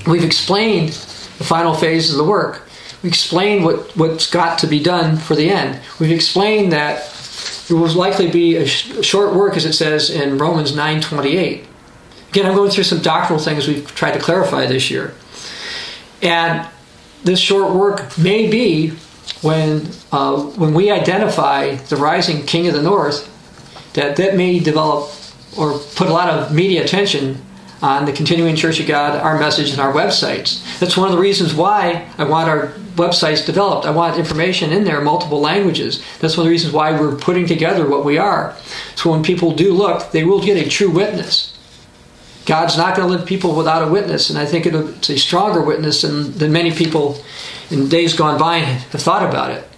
We've explained the final phase of the work. We explained what, what's got to be done for the end. We've explained that it will likely be a sh- short work, as it says in Romans 9:28. Again, I'm going through some doctrinal things we've tried to clarify this year. And this short work may be when, uh, when we identify the rising king of the north, that that may develop or put a lot of media attention on the Continuing Church of God, our message, and our websites. That's one of the reasons why I want our websites developed. I want information in there, multiple languages. That's one of the reasons why we're putting together what we are. So when people do look, they will get a true witness. God's not going to leave people without a witness, and I think it's a stronger witness than, than many people in days gone by have thought about it.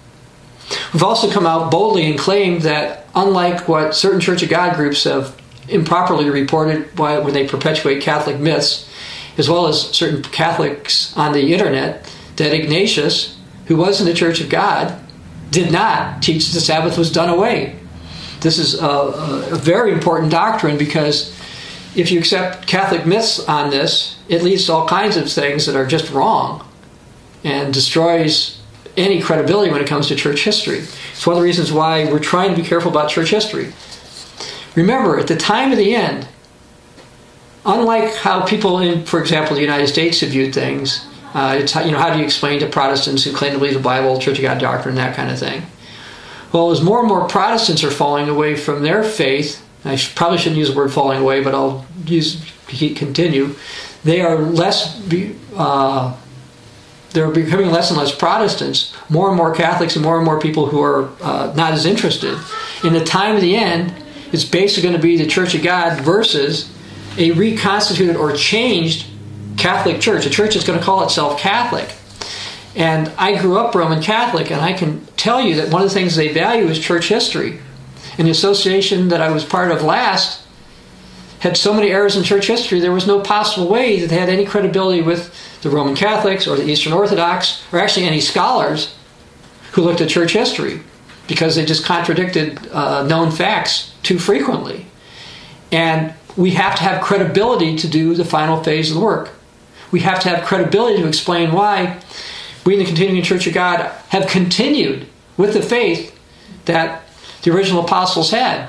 We've also come out boldly and claimed that, unlike what certain Church of God groups have improperly reported by, when they perpetuate Catholic myths, as well as certain Catholics on the internet, that Ignatius, who was in the Church of God, did not teach the Sabbath was done away. This is a, a very important doctrine because if you accept Catholic myths on this, it leads to all kinds of things that are just wrong and destroys any credibility when it comes to church history. It's one of the reasons why we're trying to be careful about church history. Remember, at the time of the end, unlike how people in, for example, the United States have viewed things, uh, it's you know how do you explain to Protestants who claim to believe the Bible, Church of God doctrine, that kind of thing. Well, as more and more Protestants are falling away from their faith I probably shouldn't use the word falling away, but I'll use continue. They are less. Uh, they're becoming less and less Protestants. More and more Catholics and more and more people who are uh, not as interested. In the time of the end, it's basically going to be the Church of God versus a reconstituted or changed Catholic Church. A church that's going to call itself Catholic. And I grew up Roman Catholic, and I can tell you that one of the things they value is church history. And the association that I was part of last had so many errors in church history, there was no possible way that they had any credibility with the Roman Catholics or the Eastern Orthodox, or actually any scholars who looked at church history, because they just contradicted uh, known facts too frequently. And we have to have credibility to do the final phase of the work. We have to have credibility to explain why we in the continuing Church of God have continued with the faith that the original apostles had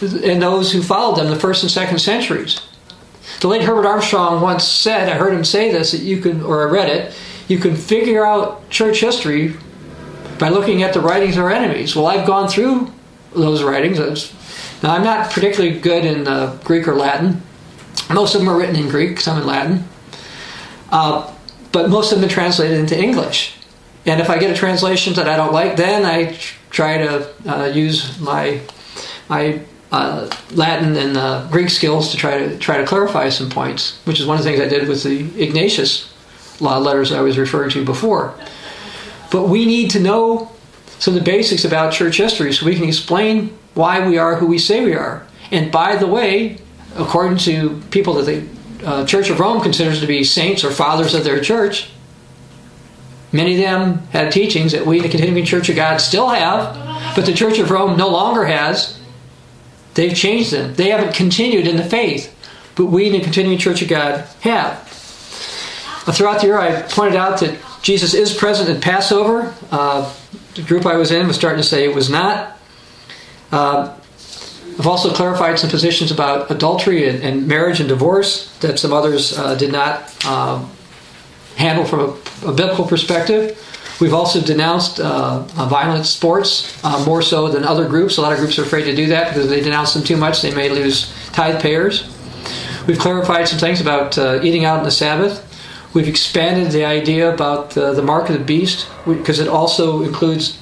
and those who followed them the first and second centuries. The late Herbert Armstrong once said, I heard him say this, that you can, or I read it, you can figure out church history by looking at the writings of our enemies. Well, I've gone through those writings. Now, I'm not particularly good in uh, Greek or Latin. Most of them are written in Greek, some in Latin. Uh, but most of them are translated into English. And if I get a translation that I don't like, then I try to uh, use my my uh, Latin and uh, Greek skills to try to try to clarify some points, which is one of the things I did with the Ignatius law letters I was referring to before. But we need to know some of the basics about church history so we can explain why we are who we say we are. And by the way, according to people that the uh, Church of Rome considers to be saints or fathers of their church, many of them had teachings that we, in the continuing Church of God, still have, but the Church of Rome no longer has. They've changed them. They haven't continued in the faith, but we in the continuing Church of God have. Throughout the year, I pointed out that Jesus is present at Passover. Uh, the group I was in was starting to say it was not. Uh, I've also clarified some positions about adultery and, and marriage and divorce that some others uh, did not um, handle from a, a, biblical perspective. We've also denounced uh, violent sports uh, more so than other groups. A lot of groups are afraid to do that because if they denounce them too much, they may lose tithe payers. We've clarified some things about uh, eating out on the Sabbath. We've expanded the idea about uh, the mark of the beast because it also includes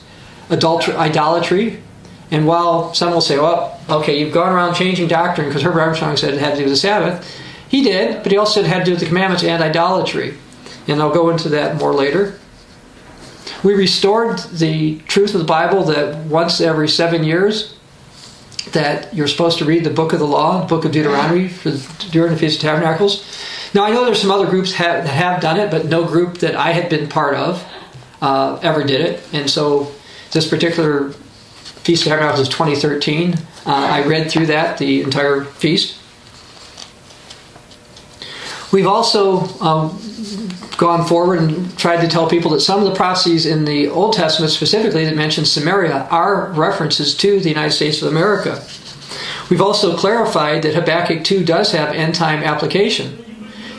idolatry. And while some will say, well, okay, you've gone around changing doctrine because Herbert Armstrong said it had to do with the Sabbath. He did, but he also said it had to do with the commandments and idolatry. And I'll go into that more later. We restored the truth of the Bible that once every seven years that you're supposed to read the book of the law, the book of Deuteronomy for during the Feast of Tabernacles. Now I know there's some other groups have, that have done it, but no group that I had been part of uh, ever did it. And so this particular Feast of Tabernacles is 2013. Uh, I read through that the entire feast. We've also um, gone forward and tried to tell people that some of the prophecies in the Old Testament, specifically that mention Samaria, are references to the United States of America. We've also clarified that Habakkuk 2 does have end time application.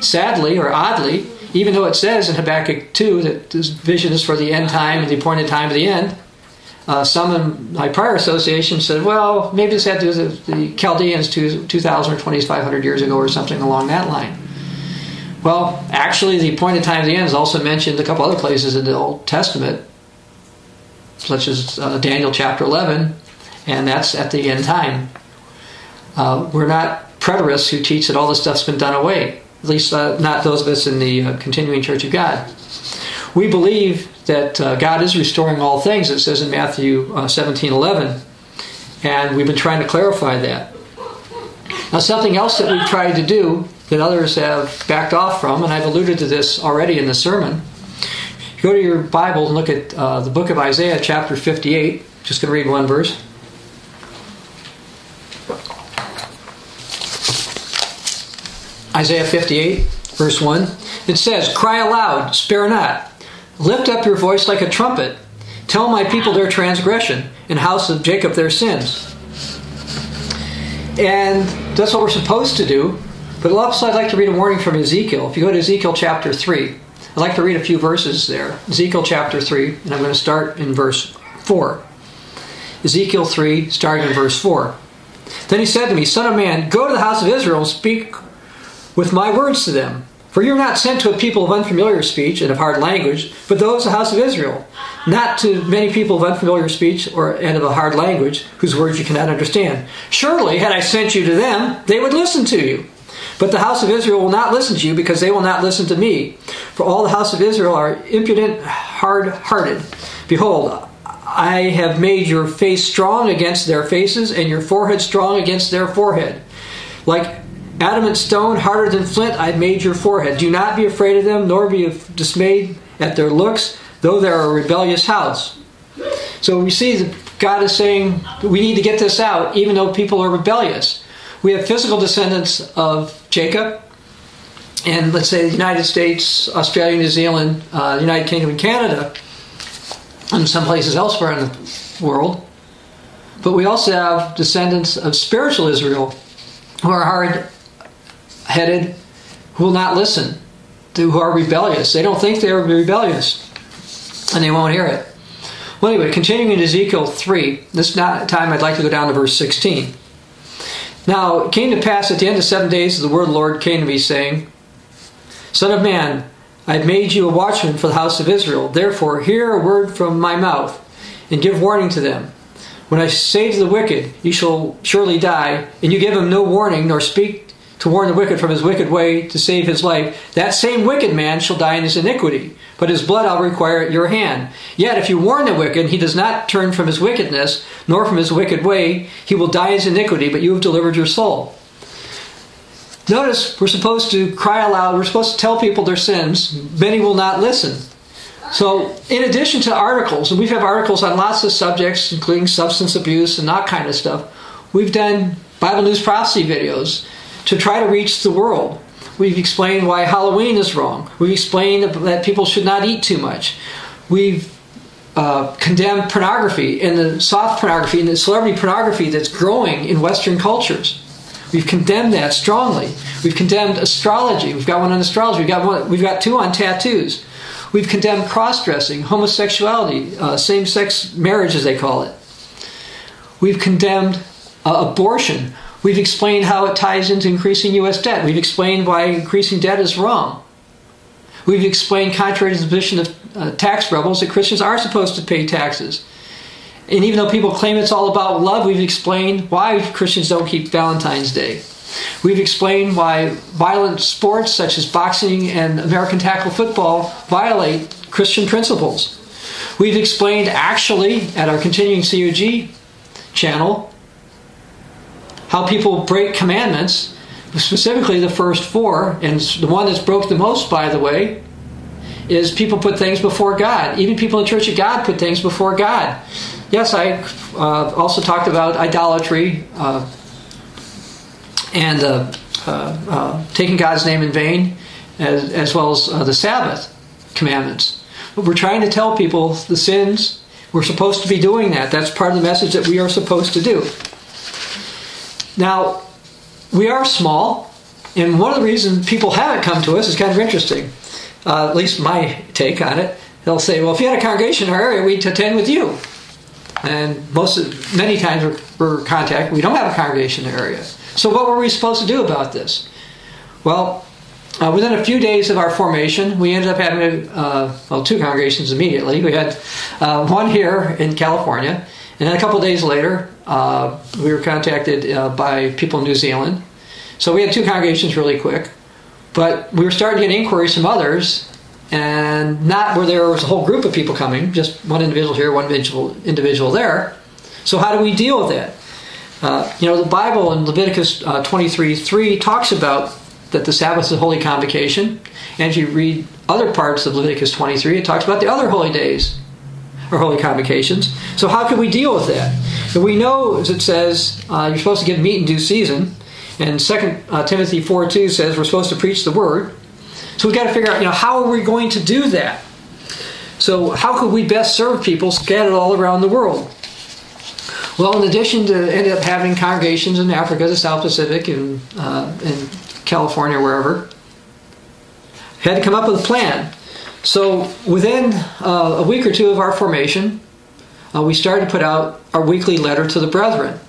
Sadly, or oddly, even though it says in Habakkuk 2 that this vision is for the end time and the appointed time of the end, uh, some in my prior association said, well, maybe this had to do with the Chaldeans 2,000 or 2,500 years ago or something along that line. Well, actually, the appointed time of the end is also mentioned a couple other places in the Old Testament, such as uh, Daniel chapter 11, and that's at the end time. Uh, we're not preterists who teach that all this stuff's been done away, at least uh, not those of us in the uh, continuing Church of God. We believe that uh, God is restoring all things, it says in Matthew uh, 17 11, and we've been trying to clarify that. Now, something else that we've tried to do that others have backed off from, and I've alluded to this already in the sermon. Go to your Bible and look at uh, the book of Isaiah, chapter 58. Just going to read one verse. Isaiah 58, verse 1. It says, Cry aloud, spare not. Lift up your voice like a trumpet. Tell my people their transgression, and house of Jacob their sins. And that's what we're supposed to do but also, I'd like to read a warning from Ezekiel. If you go to Ezekiel chapter 3, I'd like to read a few verses there. Ezekiel chapter 3, and I'm going to start in verse 4. Ezekiel 3, starting in verse 4. Then he said to me, Son of man, go to the house of Israel and speak with my words to them. For you are not sent to a people of unfamiliar speech and of hard language, but those of the house of Israel. Not to many people of unfamiliar speech or and of a hard language, whose words you cannot understand. Surely, had I sent you to them, they would listen to you. But the house of Israel will not listen to you because they will not listen to me. For all the house of Israel are impudent, hard hearted. Behold, I have made your face strong against their faces, and your forehead strong against their forehead. Like Adamant stone, harder than flint, I've made your forehead. Do not be afraid of them, nor be dismayed at their looks, though they're a rebellious house. So we see that God is saying we need to get this out, even though people are rebellious. We have physical descendants of Jacob, and let's say the United States, Australia, New Zealand, uh, United Kingdom, and Canada, and some places elsewhere in the world. But we also have descendants of spiritual Israel who are hard headed, who will not listen, who are rebellious. They don't think they're rebellious, and they won't hear it. Well, anyway, continuing in Ezekiel 3, this time I'd like to go down to verse 16. Now, it came to pass at the end of seven days, the word of the Lord came to me, saying, Son of man, I have made you a watchman for the house of Israel. Therefore, hear a word from my mouth, and give warning to them. When I say to the wicked, You shall surely die, and you give him no warning, nor speak to warn the wicked from his wicked way to save his life, that same wicked man shall die in his iniquity, but his blood I'll require at your hand. Yet if you warn the wicked, he does not turn from his wickedness, nor from his wicked way, he will die in his iniquity, but you have delivered your soul. Notice we're supposed to cry aloud, we're supposed to tell people their sins. Many will not listen. So, in addition to articles, and we have articles on lots of subjects, including substance abuse and that kind of stuff, we've done Bible News Prophecy videos to try to reach the world. We've explained why Halloween is wrong. We've explained that people should not eat too much. We've uh, condemned pornography and the soft pornography and the celebrity pornography that's growing in Western cultures. We've condemned that strongly. We've condemned astrology. We've got one on astrology. We've got one, we've got two on tattoos. We've condemned cross-dressing, homosexuality, uh, same-sex marriage, as they call it. We've condemned uh, abortion. We've explained how it ties into increasing U.S. debt. We've explained why increasing debt is wrong. We've explained, contrary to the position of uh, tax rebels, that Christians are supposed to pay taxes. And even though people claim it's all about love, we've explained why Christians don't keep Valentine's Day. We've explained why violent sports such as boxing and American tackle football violate Christian principles. We've explained actually at our continuing COG channel how people break commandments, specifically the first four, and the one that's broke the most, by the way, is people put things before God. Even people in the Church of God put things before God. Yes, I uh, also talked about idolatry uh, and uh, uh, uh taking God's name in vain, as, as well as uh, the Sabbath commandments. But we're trying to tell people the sins. We're supposed to be doing that. That's part of the message that we are supposed to do. Now, we are small, and one of the reasons people haven't come to us is kind of interesting. Uh, at least my take on it. They'll say, "Well, if you had a congregation in our area, we'd attend with you." And most, of, many times we're, we're contact, we don't have a congregation in the area. So what were we supposed to do about this? Well, uh, within a few days of our formation, we ended up having uh, well two congregations immediately. We had uh, one here in California, and then a couple days later, uh, we were contacted uh, by people in New Zealand. So we had two congregations really quick. But we were starting to get inquiries from others, and not where there was a whole group of people coming, just one individual here, one individual, individual there. So how do we deal with that? Uh, you know, the Bible in Leviticus uh, 23 3 talks about that the Sabbath is a holy convocation. And if you read other parts of Leviticus 23, it talks about the other holy days or holy convocations. So how can we deal with that? We know, as it says, uh, you're supposed to give meat in due season, and Second uh, Timothy 4 2 says we're supposed to preach the word. So we've got to figure out, you know, how are we going to do that? So how could we best serve people scattered all around the world? Well, in addition to end up having congregations in Africa, the South Pacific, and uh, in California, wherever, had to come up with a plan. So within uh, a week or two of our formation, uh, we started to put out our weekly letter to the brethren.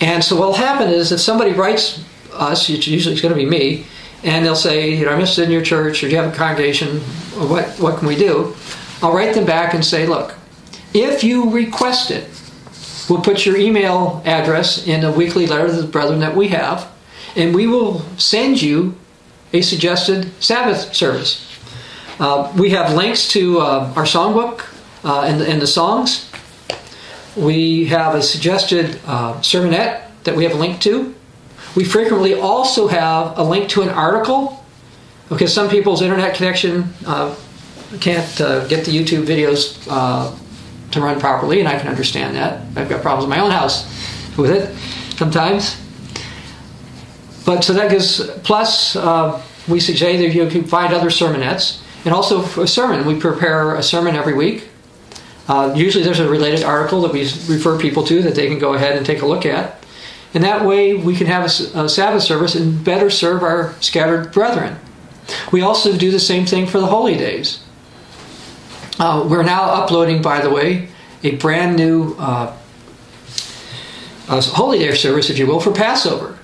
And so what will happen is if somebody writes us, usually it's going to be me, and they'll say, you know, I'm interested in your church, or do you have a congregation, or what, what can we do? I'll write them back and say, look, if you request it, we'll put your email address in a weekly letter to the brethren that we have, and we will send you a suggested Sabbath service. Uh, we have links to uh, our songbook uh, and, and, the songs. We have a suggested uh, sermonette that we have a link to. We frequently also have a link to an article because some people's internet connection uh, can't get the YouTube videos to run properly, and I can understand that. I've got problems in my own house with it sometimes. But so that gives, plus, uh, we suggest that you can find other sermonettes. And also a sermon. We prepare a sermon every week. Uh, usually there's a related article that we refer people to that they can go ahead and take a look at. And that way we can have a, a Sabbath service and better serve our scattered brethren. We also do the same thing for the holy days. Uh, we're now uploading, by the way, a brand new uh, holy day service, if you will, for Passover.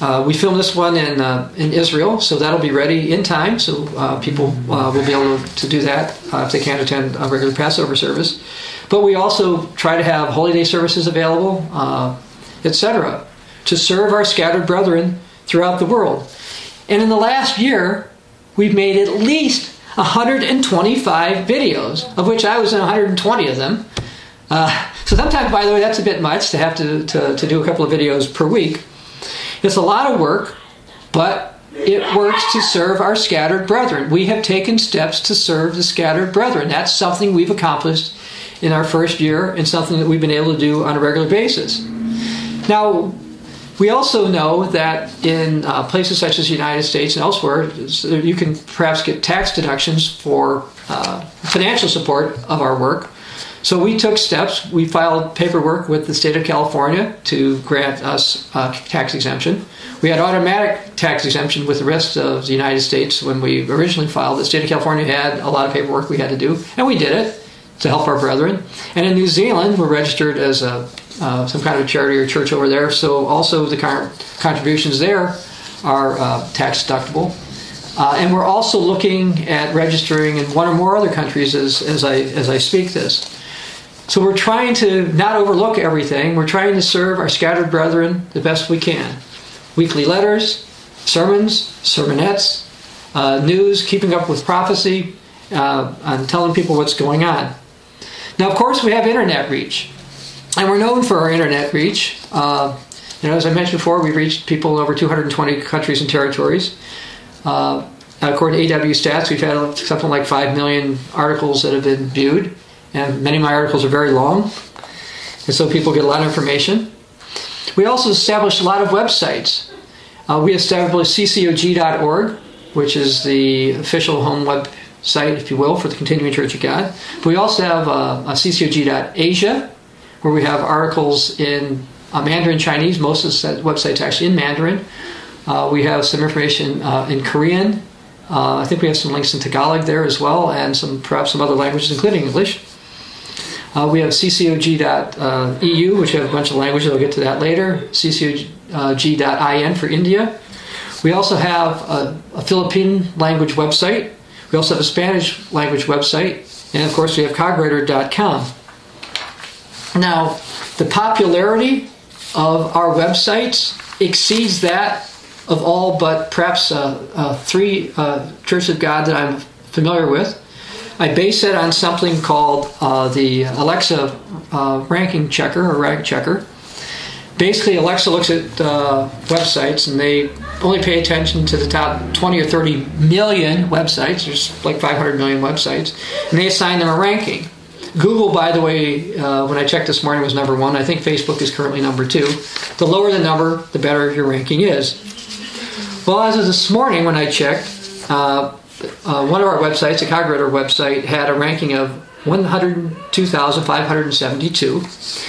Uh, we filmed this one in uh, in Israel, so that'll be ready in time. So uh, people uh, will be able to do that uh, if they can't attend a regular Passover service. But we also try to have holy day services available, uh, etc., to serve our scattered brethren throughout the world. And in the last year, we've made at least 125 videos, of which I was in 120 of them. so sometimes, by the way, that's a bit much to have to, to, to do a couple of videos per week. It's a lot of work, but it works to serve our scattered brethren. We have taken steps to serve the scattered brethren. That's something we've accomplished in our first year and something that we've been able to do on a regular basis. Now, we also know that in uh, places such as the United States and elsewhere, you can perhaps get tax deductions for uh, financial support of our work. So we took steps. We filed paperwork with the state of California to grant us uh, tax exemption. We had automatic tax exemption with the rest of the United States when we originally filed. The state of California had a lot of paperwork we had to do, and we did it to help our brethren. And in New Zealand, we're registered as a, uh, some kind of charity or church over there, so also the contributions there are uh, tax deductible. Uh, and we're also looking at registering in one or more other countries as, as, I, as I speak this. So we're trying to not overlook everything. We're trying to serve our scattered brethren the best we can. Weekly letters, sermons, sermonettes, uh, news, keeping up with prophecy, uh, and telling people what's going on. Now, of course, we have internet reach, and we're known for our internet reach. Uh, you know, as I mentioned before, we've reached people in over 220 countries and territories. Uh, according to AW Stats, we've had something like 5 million articles that have been viewed and many of my articles are very long, and so people get a lot of information. We also established a lot of websites. Uh, we established ccog.org, which is the official home website, if you will, for the Continuing Church of God. But we also have uh, a ccog.asia, where we have articles in uh, Mandarin Chinese. Most of the websites actually in Mandarin. Uh, we have some information uh, in Korean. Uh, I think we have some links in Tagalog there as well, and some perhaps some other languages, including English. Uh, we have ccog.eu, which have a bunch of languages. I'll get to that later. ccog.in for India. We also have a, a Philippine language website. We also have a Spanish language website. And of course, we have cogwriter.com. Now, the popularity of our websites exceeds that of all but perhaps uh, uh, three uh, Church of God that I'm familiar with. I base it on something called uh, the Alexa uh, ranking checker or rank checker. Basically, Alexa looks at uh, websites and they only pay attention to the top 20 or 30 million websites. There's like 500 million websites, and they assign them a ranking. Google, by the way, uh, when I checked this morning, was number one. I think Facebook is currently number two. The lower the number, the better your ranking is. Well, as of this morning, when I checked, uh, uh, one of our websites, the Cogwriter website, had a ranking of 102,572.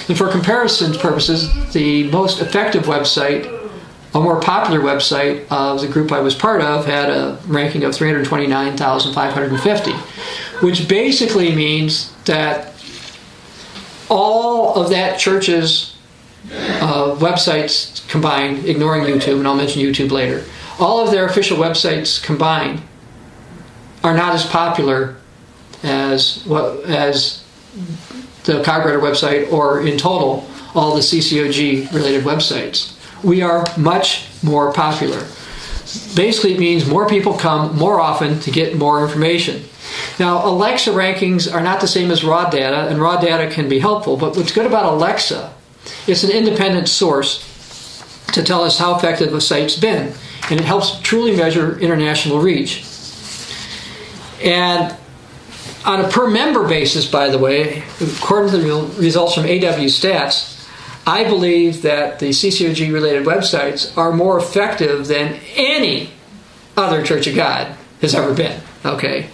And for comparison purposes, the most effective website, a more popular website of the group I was part of, had a ranking of 329,550, which basically means that all of that church's uh, websites combined, ignoring YouTube, and I'll mention YouTube later, all of their official websites combined are not as popular as what as the Cogwriter website or in total all the CCOG related websites. We are much more popular. Basically, it means more people come more often to get more information. Now, Alexa rankings are not the same as raw data, and raw data can be helpful, but what's good about Alexa, it's an independent source to tell us how effective a site's been. And it helps truly measure international reach. And on a per member basis, by the way, according to the results from AW Stats, I believe that the CCOG related websites are more effective than any other Church of God has ever been. Okay,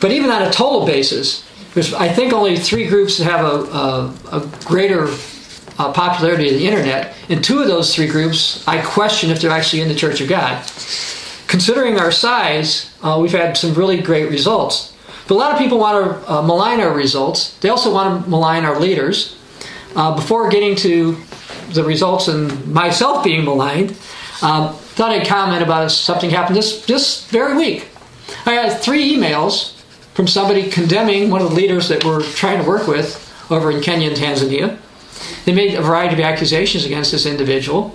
but even on a total basis, there's I think only three groups have a, a, a greater uh, popularity of the internet, and two of those three groups I question if they're actually in the Church of God. Considering our size, uh, we've had some really great results. But a lot of people want to uh, malign our results. They also want to malign our leaders. Uh, before getting to the results and myself being maligned, um, thought I'd comment about something happened this, this very week. I had three emails from somebody condemning one of the leaders that we're trying to work with over in Kenya and Tanzania. They made a variety of accusations against this individual.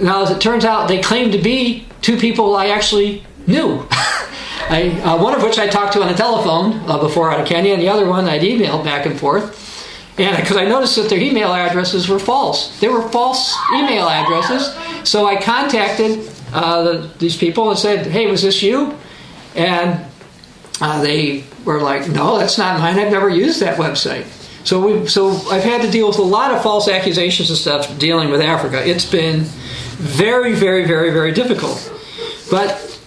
Now, as it turns out, they claim to be two people I actually knew. I, uh, one of which I talked to on the telephone uh, before out of Kenya, and the other one I'd emailed back and forth. And because I noticed that their email addresses were false, they were false email addresses. So I contacted uh, the, these people and said, "Hey, was this you?" And uh, they were like, "No, that's not mine. I've never used that website." So we, so I've had to deal with a lot of false accusations and stuff dealing with Africa. It's been very, very, very, very difficult. But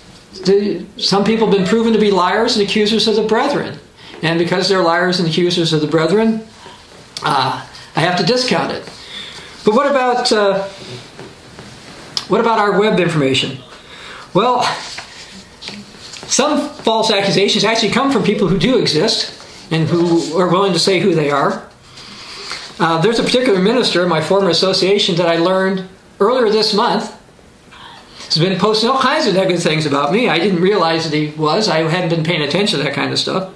the, some people have been proven to be liars and accusers of the brethren. And because they're liars and accusers of the brethren, uh, I have to discount it. But what about uh, what about our web information? Well, some false accusations actually come from people who do exist and who are willing to say who they are. Uh, there's a particular minister in my former association that I learned earlier this month has been posting all kinds of negative things about me. I didn't realize that he was. I hadn't been paying attention to that kind of stuff.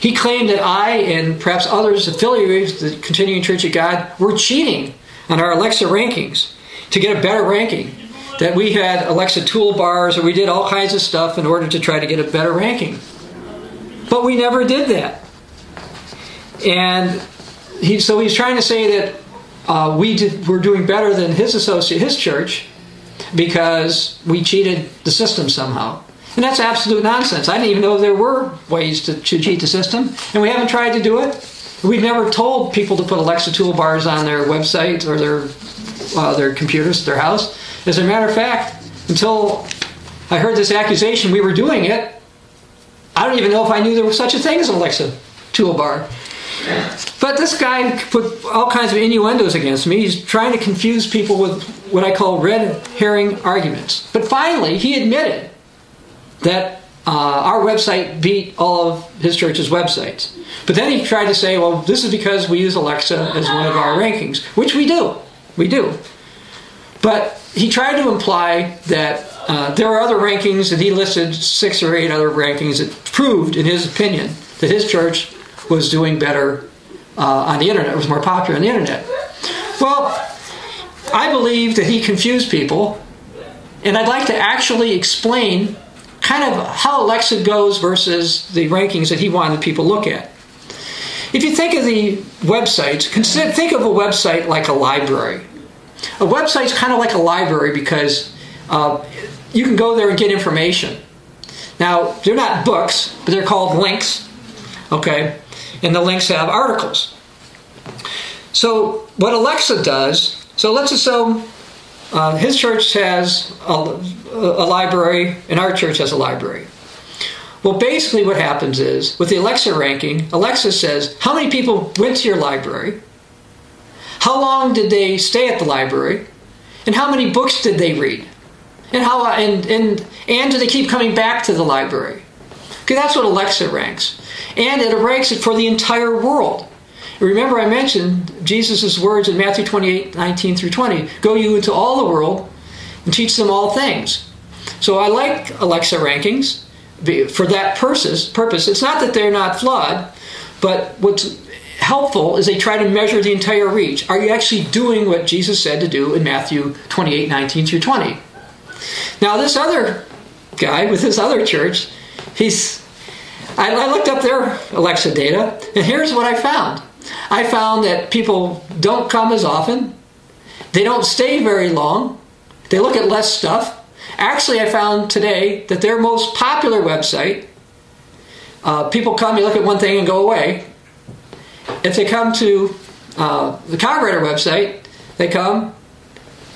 He claimed that I and perhaps others affiliated with the Continuing Church of God were cheating on our Alexa rankings to get a better ranking. That we had Alexa toolbars or we did all kinds of stuff in order to try to get a better ranking. But we never did that. And he, so he's trying to say that uh, we did, were doing better than his associate, his church, because we cheated the system somehow. And that's absolute nonsense. I didn't even know there were ways to, to cheat the system, and we haven't tried to do it. We've never told people to put Alexa toolbars on their website or their uh, their computers, their house. As a matter of fact, until I heard this accusation, we were doing it. I don't even know if I knew there was such a thing as an Alexa toolbar. But this guy put all kinds of innuendos against me. He's trying to confuse people with what I call red herring arguments. But finally, he admitted that uh, our website beat all of his church's websites. But then he tried to say, well, this is because we use Alexa as one of our rankings, which we do. We do. But he tried to imply that uh, there are other rankings, and he listed six or eight other rankings that proved, in his opinion, that his church was doing better uh, on the internet, was more popular on the internet. Well, I believe that he confused people, and I'd like to actually explain kind of how Alexa goes versus the rankings that he wanted people look at. If you think of the websites, consider, think of a website like a library. A website's kind of like a library because uh, you can go there and get information. Now, they're not books, but they're called links. Okay? And the links have articles. So, what Alexa does, so let's assume uh, his church has a, a library and our church has a library. Well, basically, what happens is with the Alexa ranking, Alexa says how many people went to your library, how long did they stay at the library, and how many books did they read, and how and and and do they keep coming back to the library? Okay, that's what Alexa ranks and it ranks it for the entire world. Remember, I mentioned Jesus' words in Matthew 28 19 through 20 Go you into all the world and teach them all things. So I like Alexa rankings for that purpose. It's not that they're not flawed, but what's helpful is they try to measure the entire reach. Are you actually doing what Jesus said to do in Matthew 28 19 through 20? Now, this other guy with this other church, he's I, I looked up their Alexa data, and here's what I found. I found that people don't come as often, they don't stay very long, They look at less stuff. Actually, I found today that their most popular website, uh, people come, you look at one thing and go away. If they come to uh, the COGwriter website, they come,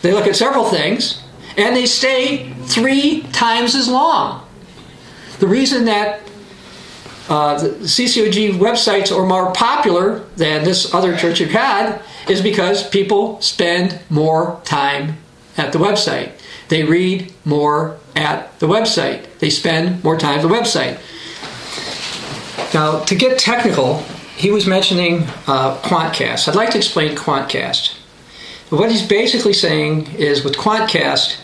they look at several things, and they stay three times as long. The reason that uh, the CCOG websites are more popular than this other Church of God is because people spend more time at the website. They read more at the website. They spend more time at the website. Now, to get technical, he was mentioning uh, Quantcast. I'd like to explain Quantcast. What he's basically saying is with Quantcast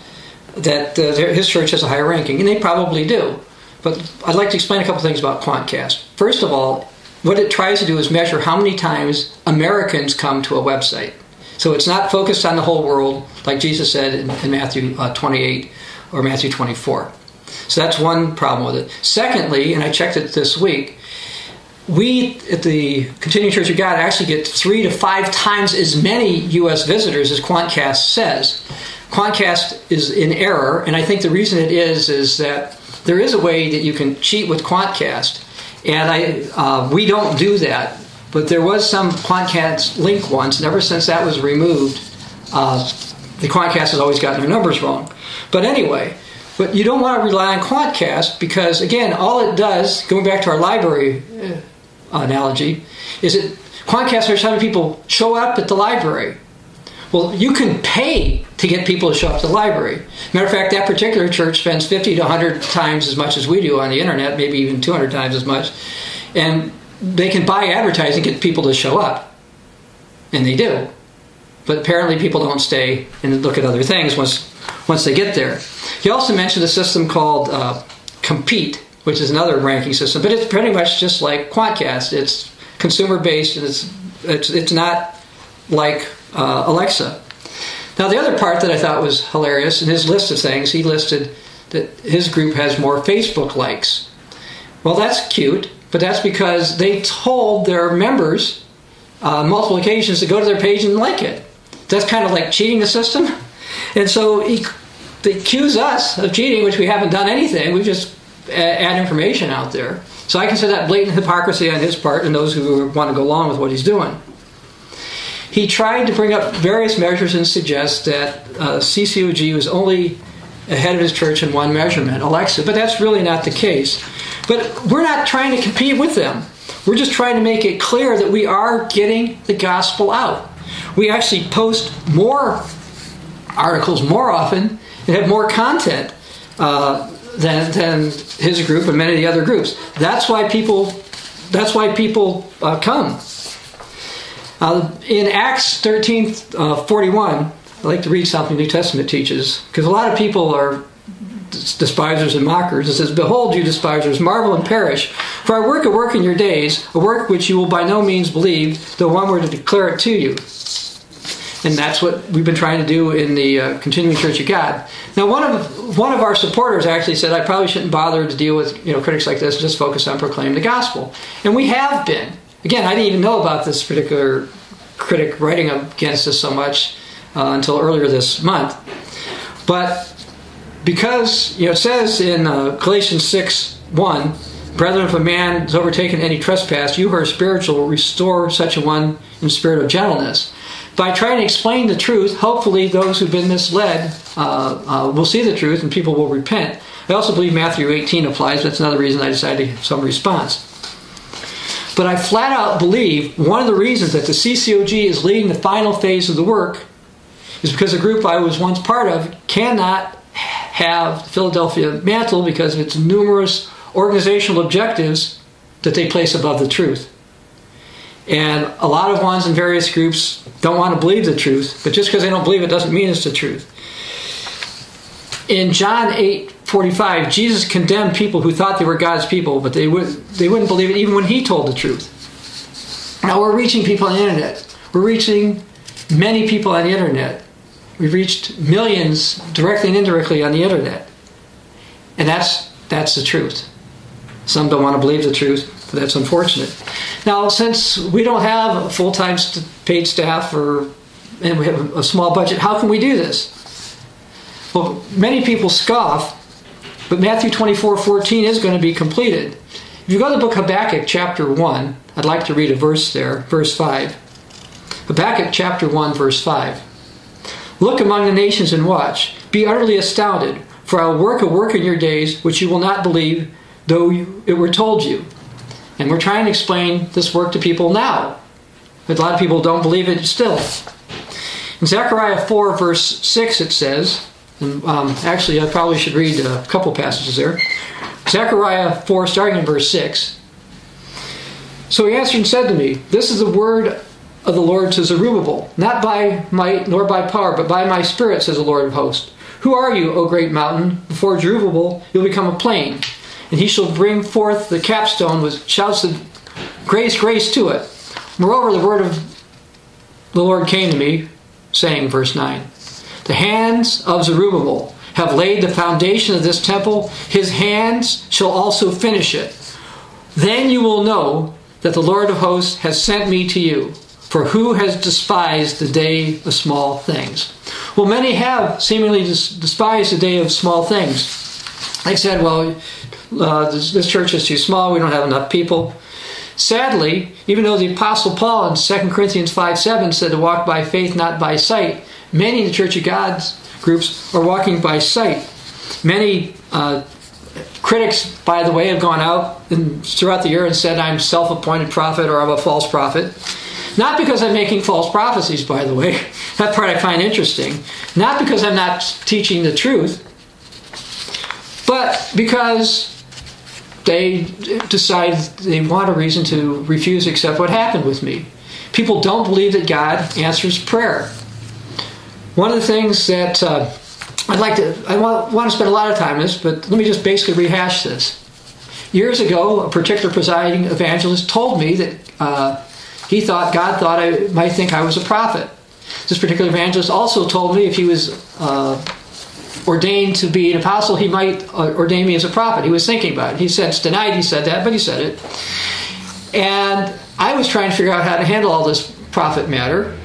that uh, his church has a higher ranking, and they probably do. But I'd like to explain a couple things about Quantcast. First of all, what it tries to do is measure how many times Americans come to a website. So it's not focused on the whole world, like Jesus said in, in Matthew uh, 28 or Matthew 24. So that's one problem with it. Secondly, and I checked it this week, we at the Continuing Church of God actually get three to five times as many U.S. visitors as Quantcast says. Quantcast is in error, and I think the reason it is is that there is a way that you can cheat with Quantcast, and I uh, we don't do that. But there was some Quantcast link once, and ever since that was removed, uh, the Quantcast has always gotten their numbers wrong. But anyway, but you don't want to rely on Quantcast because again, all it does, going back to our library uh, analogy, is it Quantcast are having people show up at the library. Well, you can pay to get people to show up to the library. Matter of fact, that particular church spends 50 to 100 times as much as we do on the internet, maybe even 200 times as much. And they can buy advertising, get people to show up. And they do. But apparently, people don't stay and look at other things once, once they get there. He also mentioned a system called uh, Compete, which is another ranking system, but it's pretty much just like Quantcast. It's consumer based and it's, it's, it's not like uh, Alexa. Now, the other part that I thought was hilarious in his list of things, he listed that his group has more Facebook likes. Well, that's cute, but that's because they told their members uh, multiple occasions to go to their page and like it. That's kind of like cheating the system. And so he, they accuse us of cheating, which we haven't done anything. We just add information out there. So I consider that blatant hypocrisy on his part and those who want to go along with what he's doing. He tried to bring up various measures and suggest that uh, CCOG was only ahead of his church in one measurement, Alexa, but that's really not the case. But we're not trying to compete with them. We're just trying to make it clear that we are getting the gospel out. We actually post more articles more often and have more content uh, than, than his group and many of the other groups. That's why people. That's why people uh, come. Uh, in Acts 13 uh, 41, I like to read something the New Testament teaches, because a lot of people are despisers and mockers. It says, Behold, you despisers, marvel and perish. For I work a work in your days, a work which you will by no means believe, though one were to declare it to you. And that's what we've been trying to do in the uh, Continuing Church of God. Now, one of one of our supporters actually said, "I probably shouldn't bother to deal with you know critics like this. Just focus on proclaiming the gospel." And we have been. Again, I didn't even know about this particular critic writing against us so much uh, until earlier this month. But because you know it says in uh, Galatians six one, brethren, if a man has overtaken any trespass, you who are spiritual restore such a one in spirit of gentleness. By trying to explain the truth, hopefully those who've been misled uh, uh, will see the truth and people will repent. I also believe Matthew 18 applies. That's another reason I decided to have some response. But I flat out believe one of the reasons that the CCOG is leading the final phase of the work is because the group I was once part of cannot have Philadelphia mantle because of its numerous organizational objectives that they place above the truth. And a lot of ones in various groups don't want to believe the truth, but just because they don't believe it doesn't mean it's the truth. In John 8 45, Jesus condemned people who thought they were God's people, but they, would, they wouldn't believe it even when he told the truth. Now we're reaching people on the internet. We're reaching many people on the internet. We've reached millions directly and indirectly on the internet. And that's that's the truth. Some don't want to believe the truth, but that's unfortunate. Now, since we don't have a full-time paid staff or and we have a small budget, how can we do this? Well, many people scoff, but Matthew 24 14 is going to be completed. If you go to the book Habakkuk, chapter 1, I'd like to read a verse there, verse 5. Habakkuk, chapter 1, verse 5. Look among the nations and watch. Be utterly astounded, for I will work a work in your days which you will not believe, though it were told you. And we're trying to explain this work to people now. But a lot of people don't believe it still. In Zechariah 4, verse 6, it says, and um, actually, I probably should read a couple passages there. Zechariah 4, starting in verse 6. So he answered and said to me, This is the word of the Lord to Zerubbabel, not by might nor by power, but by my spirit, says the Lord of hosts. Who are you, O great mountain? Before Zerubbabel you'll become a plain, and he shall bring forth the capstone with shouts of grace, grace to it. Moreover, the word of the Lord came to me, saying, verse 9, The hands of Zerubbabel have laid the foundation of this temple, his hands shall also finish it. Then you will know that the Lord of hosts has sent me to you. For who has despised the day of small things? Well, many have seemingly despised the day of small things. They said, well, uh, this, this, church is too small, we don't have enough people. Sadly, even though the Apostle Paul in 2 Corinthians 5 7 said to walk by faith, not by sight, many of the Church of God's groups are walking by sight. Many uh, critics, by the way, have gone out and throughout the year and said, I'm self appointed prophet or I'm a false prophet. Not because I'm making false prophecies, by the way. That part I find interesting. Not because I'm not teaching the truth, but because they decide they want a reason to refuse to accept what happened with me. People don't believe that God answers prayer. One of the things that uh, I'd like to, I want, want to spend a lot of time on this, but let me just basically rehash this. Years ago, a particular presiding evangelist told me that uh, he thought God thought I might think I was a prophet. This particular evangelist also told me if he was uh, ordained to be an apostle, he might uh, ordain me as a prophet. He was thinking about it. He said, it's denied he said that, but he said it. And I was trying to figure out how to handle all this prophet matter.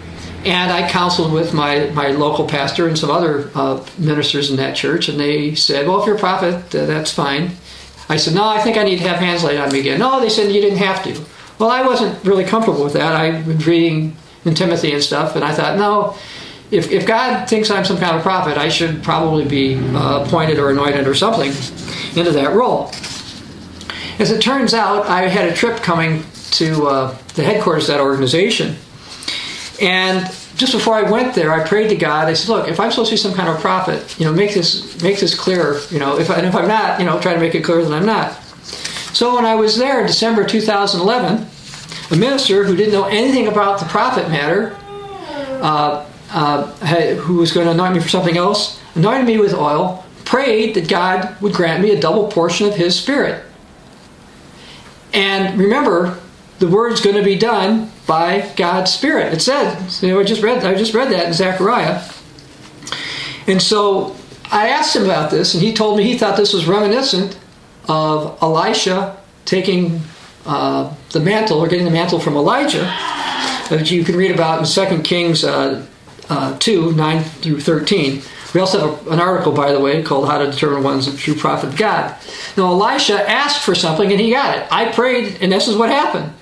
And I counseled with my, my local pastor and some other uh, ministers in that church, and they said, Well, if you're a prophet, uh, that's fine. I said, No, I think I need to have hands laid on me again. No, they said you didn't have to. Well, I wasn't really comfortable with that. I was reading in Timothy and stuff, and I thought, no, if, if God thinks I'm some kind of prophet, I should probably be uh, appointed or anointed or something into that role. As it turns out, I had a trip coming to uh, the headquarters of that organization. And just before I went there, I prayed to God. I said, "Look, if I'm supposed to be some kind of prophet, you know, make this make this clear. You know, if I, and if I'm not, you know, try to make it clear that I'm not." So when I was there in December 2011, a minister who didn't know anything about the prophet matter uh, uh, who was going to anoint me for something else, anointed me with oil, prayed that God would grant me a double portion of His Spirit. And remember, the word's going to be done by God's Spirit. It said, you know, I just read, I just read that in Zechariah. And so I asked him about this, and he told me he thought this was reminiscent of Elisha taking uh, the mantle or getting the mantle from Elijah, that you can read about in 2 Kings uh, uh, 2 9 through 13. We also have a, an article, by the way, called How to Determine One's a True Prophet of God. Now, Elisha asked for something and he got it. I prayed, and this is what happened.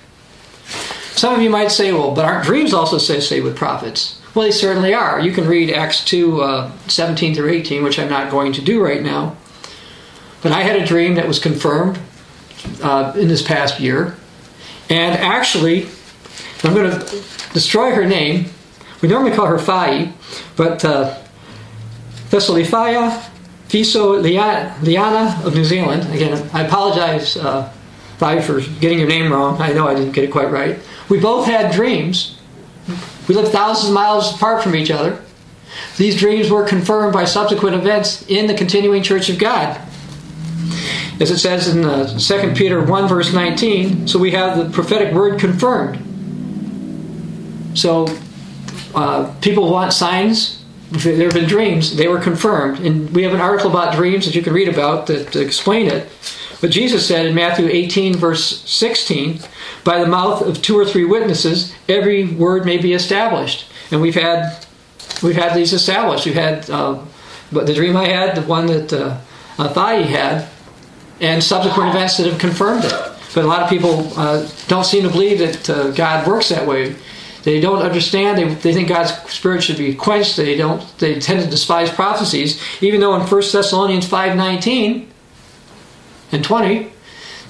Some of you might say, well, but aren't dreams also associated with prophets? Well, they certainly are. You can read Acts 2 uh, 17 through 18, which I'm not going to do right now. But I had a dream that was confirmed uh, in this past year. And actually, I'm going to destroy her name we normally call her Fai, but uh, Thessalifia Fiso Liana of New Zealand. Again, I apologize, uh, for getting your name wrong. I know I didn't get it quite right. We both had dreams. We lived thousands of miles apart from each other. These dreams were confirmed by subsequent events in the continuing Church of God. As it says in uh, 2 Peter 1, verse 19, so we have the prophetic word confirmed. So uh, people want signs. There have been dreams; they were confirmed, and we have an article about dreams that you can read about that explain it. But Jesus said in Matthew 18, verse 16, "By the mouth of two or three witnesses, every word may be established." And we've had we've had these established. We've had uh, the dream I had, the one that uh, Thai had, and subsequent events that have confirmed it. But a lot of people uh, don't seem to believe that uh, God works that way. They don't understand. They, they think God's spirit should be quenched. They don't. They tend to despise prophecies, even though in 1 Thessalonians five nineteen and twenty,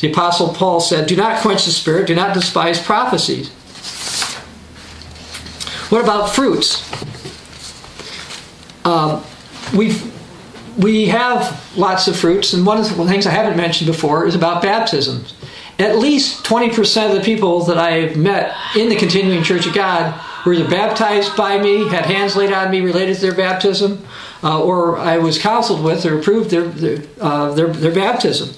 the apostle Paul said, "Do not quench the spirit. Do not despise prophecies." What about fruits? Um, we we have lots of fruits, and one of the things I haven't mentioned before is about baptisms. At least 20% of the people that I've met in the Continuing Church of God were either baptized by me, had hands laid on me related to their baptism, uh, or I was counseled with or approved their, their, uh, their, their baptism.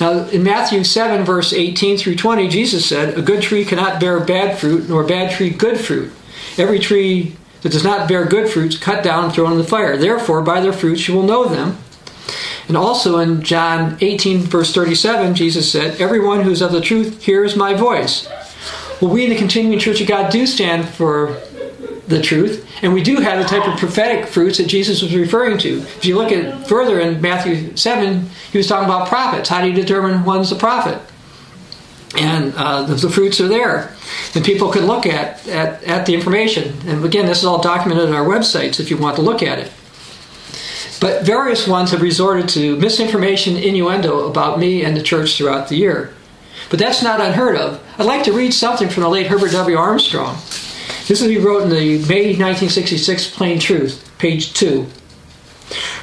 Now, in Matthew 7, verse 18 through 20, Jesus said, A good tree cannot bear bad fruit, nor a bad tree good fruit. Every tree that does not bear good fruits, cut down and thrown in the fire. Therefore, by their fruits you will know them. And also in John 18, verse 37, Jesus said, Everyone who is of the truth hears my voice. Well, we in the Continuing Church of God do stand for the truth, and we do have the type of prophetic fruits that Jesus was referring to. If you look at further in Matthew 7, he was talking about prophets. How do you determine one's a prophet? And uh, the, the, fruits are there. And people can look at, at, at the information. And again, this is all documented on our websites if you want to look at it. But various ones have resorted to misinformation, innuendo about me and the church throughout the year. But that's not unheard of. I'd like to read something from the late Herbert W. Armstrong. This is what he wrote in the May 1966 Plain Truth, page 2.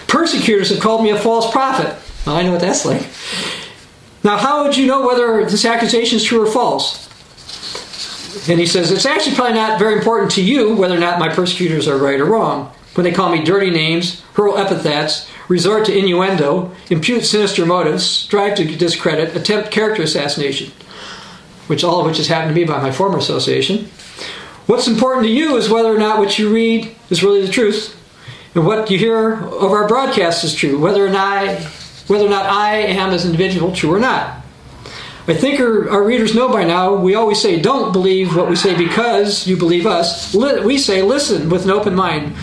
Persecutors have called me a false prophet. Well, I know what that's like. Now, how would you know whether this accusation is true or false? And he says, It's actually probably not very important to you whether or not my persecutors are right or wrong. When they call me dirty names, hurl epithets, resort to innuendo, impute sinister motives, strive to discredit, attempt character assassination, which all of which has happened to me by my former association. What's important to you is whether or not what you read is really the truth, and what you hear of our broadcast is true, whether or not whether or not I am as an individual true or not. I think our, our, readers know by now, we always say, don't believe what we say because you believe us. We say, listen with an open mind,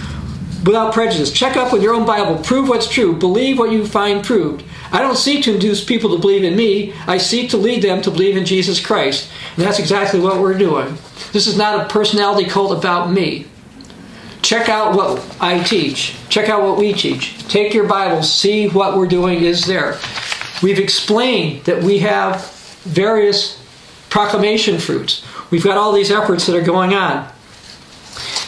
without prejudice. Check up with your own Bible. Prove what's true. Believe what you find proved. I don't seek to induce people to believe in me. I seek to lead them to believe in Jesus Christ. And that's exactly what we're doing. This is not a personality cult about me. Check out what I teach. Check out what we teach. Take your Bible, see what we're doing is there. We've explained that we have various proclamation fruits. We've got all these efforts that are going on.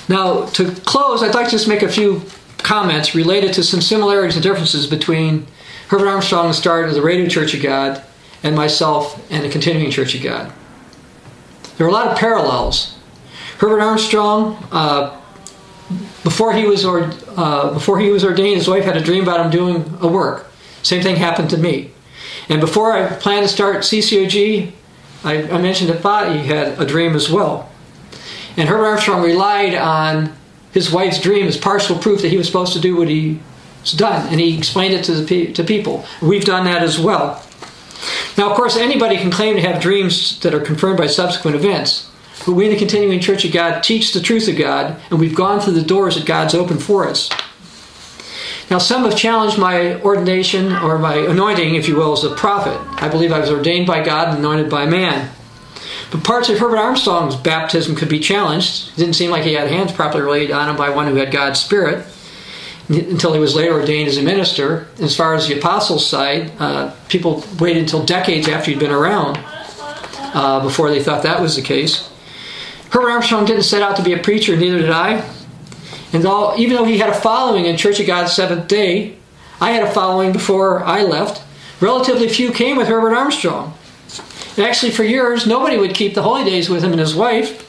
Now, to close, I'd like to just make a few comments related to some similarities and differences between Herbert Armstrong, started the Radio Church of God, and myself and the Continuing Church of God. There are a lot of parallels. Herbert Armstrong uh, before he was or, uh, before he was ordained, his wife had a dream about him doing a work. Same thing happened to me. And before I planned to start CCOG, I, I mentioned that Fati had a dream as well. And Herbert Armstrong relied on his wife's dream as partial proof that he was supposed to do what he's done, and he explained it to the to people. We've done that as well. Now, of course, anybody can claim to have dreams that are confirmed by subsequent events. But we in the Continuing Church of God teach the truth of God, and we've gone through the doors that God's opened for us. Now, some have challenged my ordination or my anointing, if you will, as a prophet. I believe I was ordained by God and anointed by man. But parts of Herbert Armstrong's baptism could be challenged. It didn't seem like he had hands properly laid on him by one who had God's Spirit until he was later ordained as a minister. As far as the apostles' side, uh, people waited until decades after he'd been around uh, before they thought that was the case. Herbert Armstrong didn't set out to be a preacher, neither did I. And all, even though he had a following in Church of God Seventh Day, I had a following before I left. Relatively few came with Herbert Armstrong. And actually, for years, nobody would keep the holy days with him and his wife.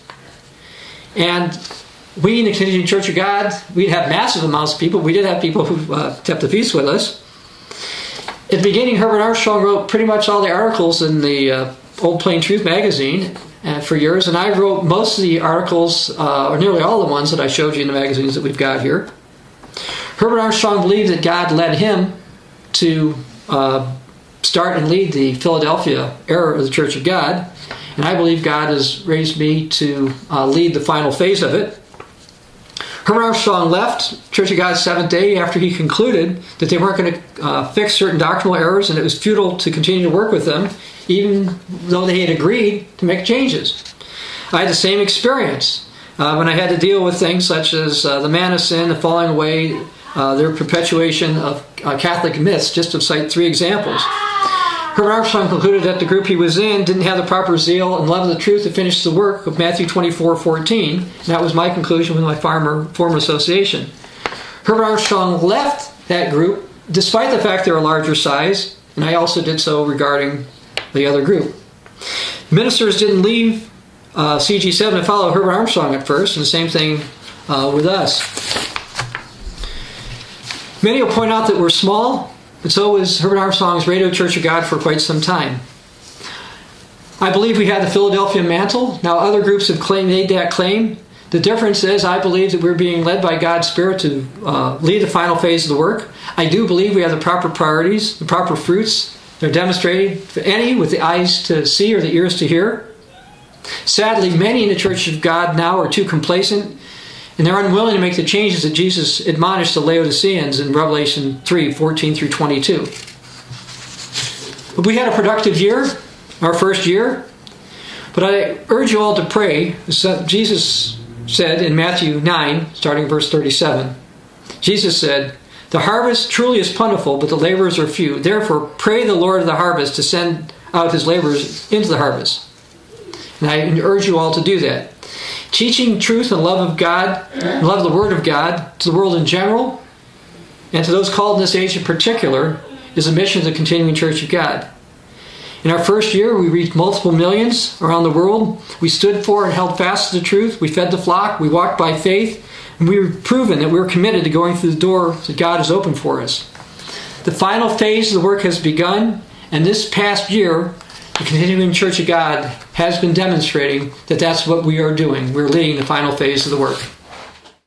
And we in the Continuing Church of God, we'd have massive amounts of people. We did have people who uh, kept the feast with us. At the beginning, Herbert Armstrong wrote pretty much all the articles in the uh, Old Plain Truth magazine, uh, for years, and I wrote most of the articles, uh, or nearly all the ones that I showed you in the magazines that we've got here. Herbert Armstrong believed that God led him to uh, start and lead the Philadelphia era of the Church of God, and I believe God has raised me to uh, lead the final phase of it. Herbert Armstrong left Church of God Seventh Day after he concluded that they weren't going to uh, fix certain doctrinal errors and it was futile to continue to work with them, even though they had agreed to make changes. I had the same experience uh, when I had to deal with things such as uh, the man of sin, the falling away, uh, their perpetuation of uh, Catholic myths, just to cite three examples. Herbert Armstrong concluded that the group he was in didn't have the proper zeal and love of the truth to finish the work of Matthew 24 14. And that was my conclusion with my farmer, former association. Herbert Armstrong left that group despite the fact they're a larger size, and I also did so regarding the other group. Ministers didn't leave uh, CG7 to follow Herbert Armstrong at first, and the same thing uh, with us. Many will point out that we're small, but so was Herbert Armstrong's Radio Church of God for quite some time. I believe we had the Philadelphia mantle. Now, other groups have claimed, made that claim. The difference is, I believe that we're being led by God's Spirit to uh, lead the final phase of the work. I do believe we have the proper priorities, the proper fruits. They're demonstrated for any with the eyes to see or the ears to hear. Sadly, many in the Church of God now are too complacent and they're unwilling to make the changes that Jesus admonished the Laodiceans in Revelation 3 14 through 22. But we had a productive year, our first year. But I urge you all to pray. Jesus said in Matthew 9, starting verse 37, Jesus said, The harvest truly is plentiful, but the laborers are few. Therefore, pray the Lord of the harvest to send out his laborers into the harvest. And I urge you all to do that. Teaching truth and love of God, love of the Word of God to the world in general, and to those called in this age in particular, is a mission of the continuing Church of God. In our first year, we reached multiple millions around the world. We stood for and held fast to the truth. We fed the flock. We walked by faith. And we were proven that we were committed to going through the door that God has opened for us. The final phase of the work has begun, and this past year, the Continuing Church of God has been demonstrating that that's what we are doing. We're leading the final phase of the work.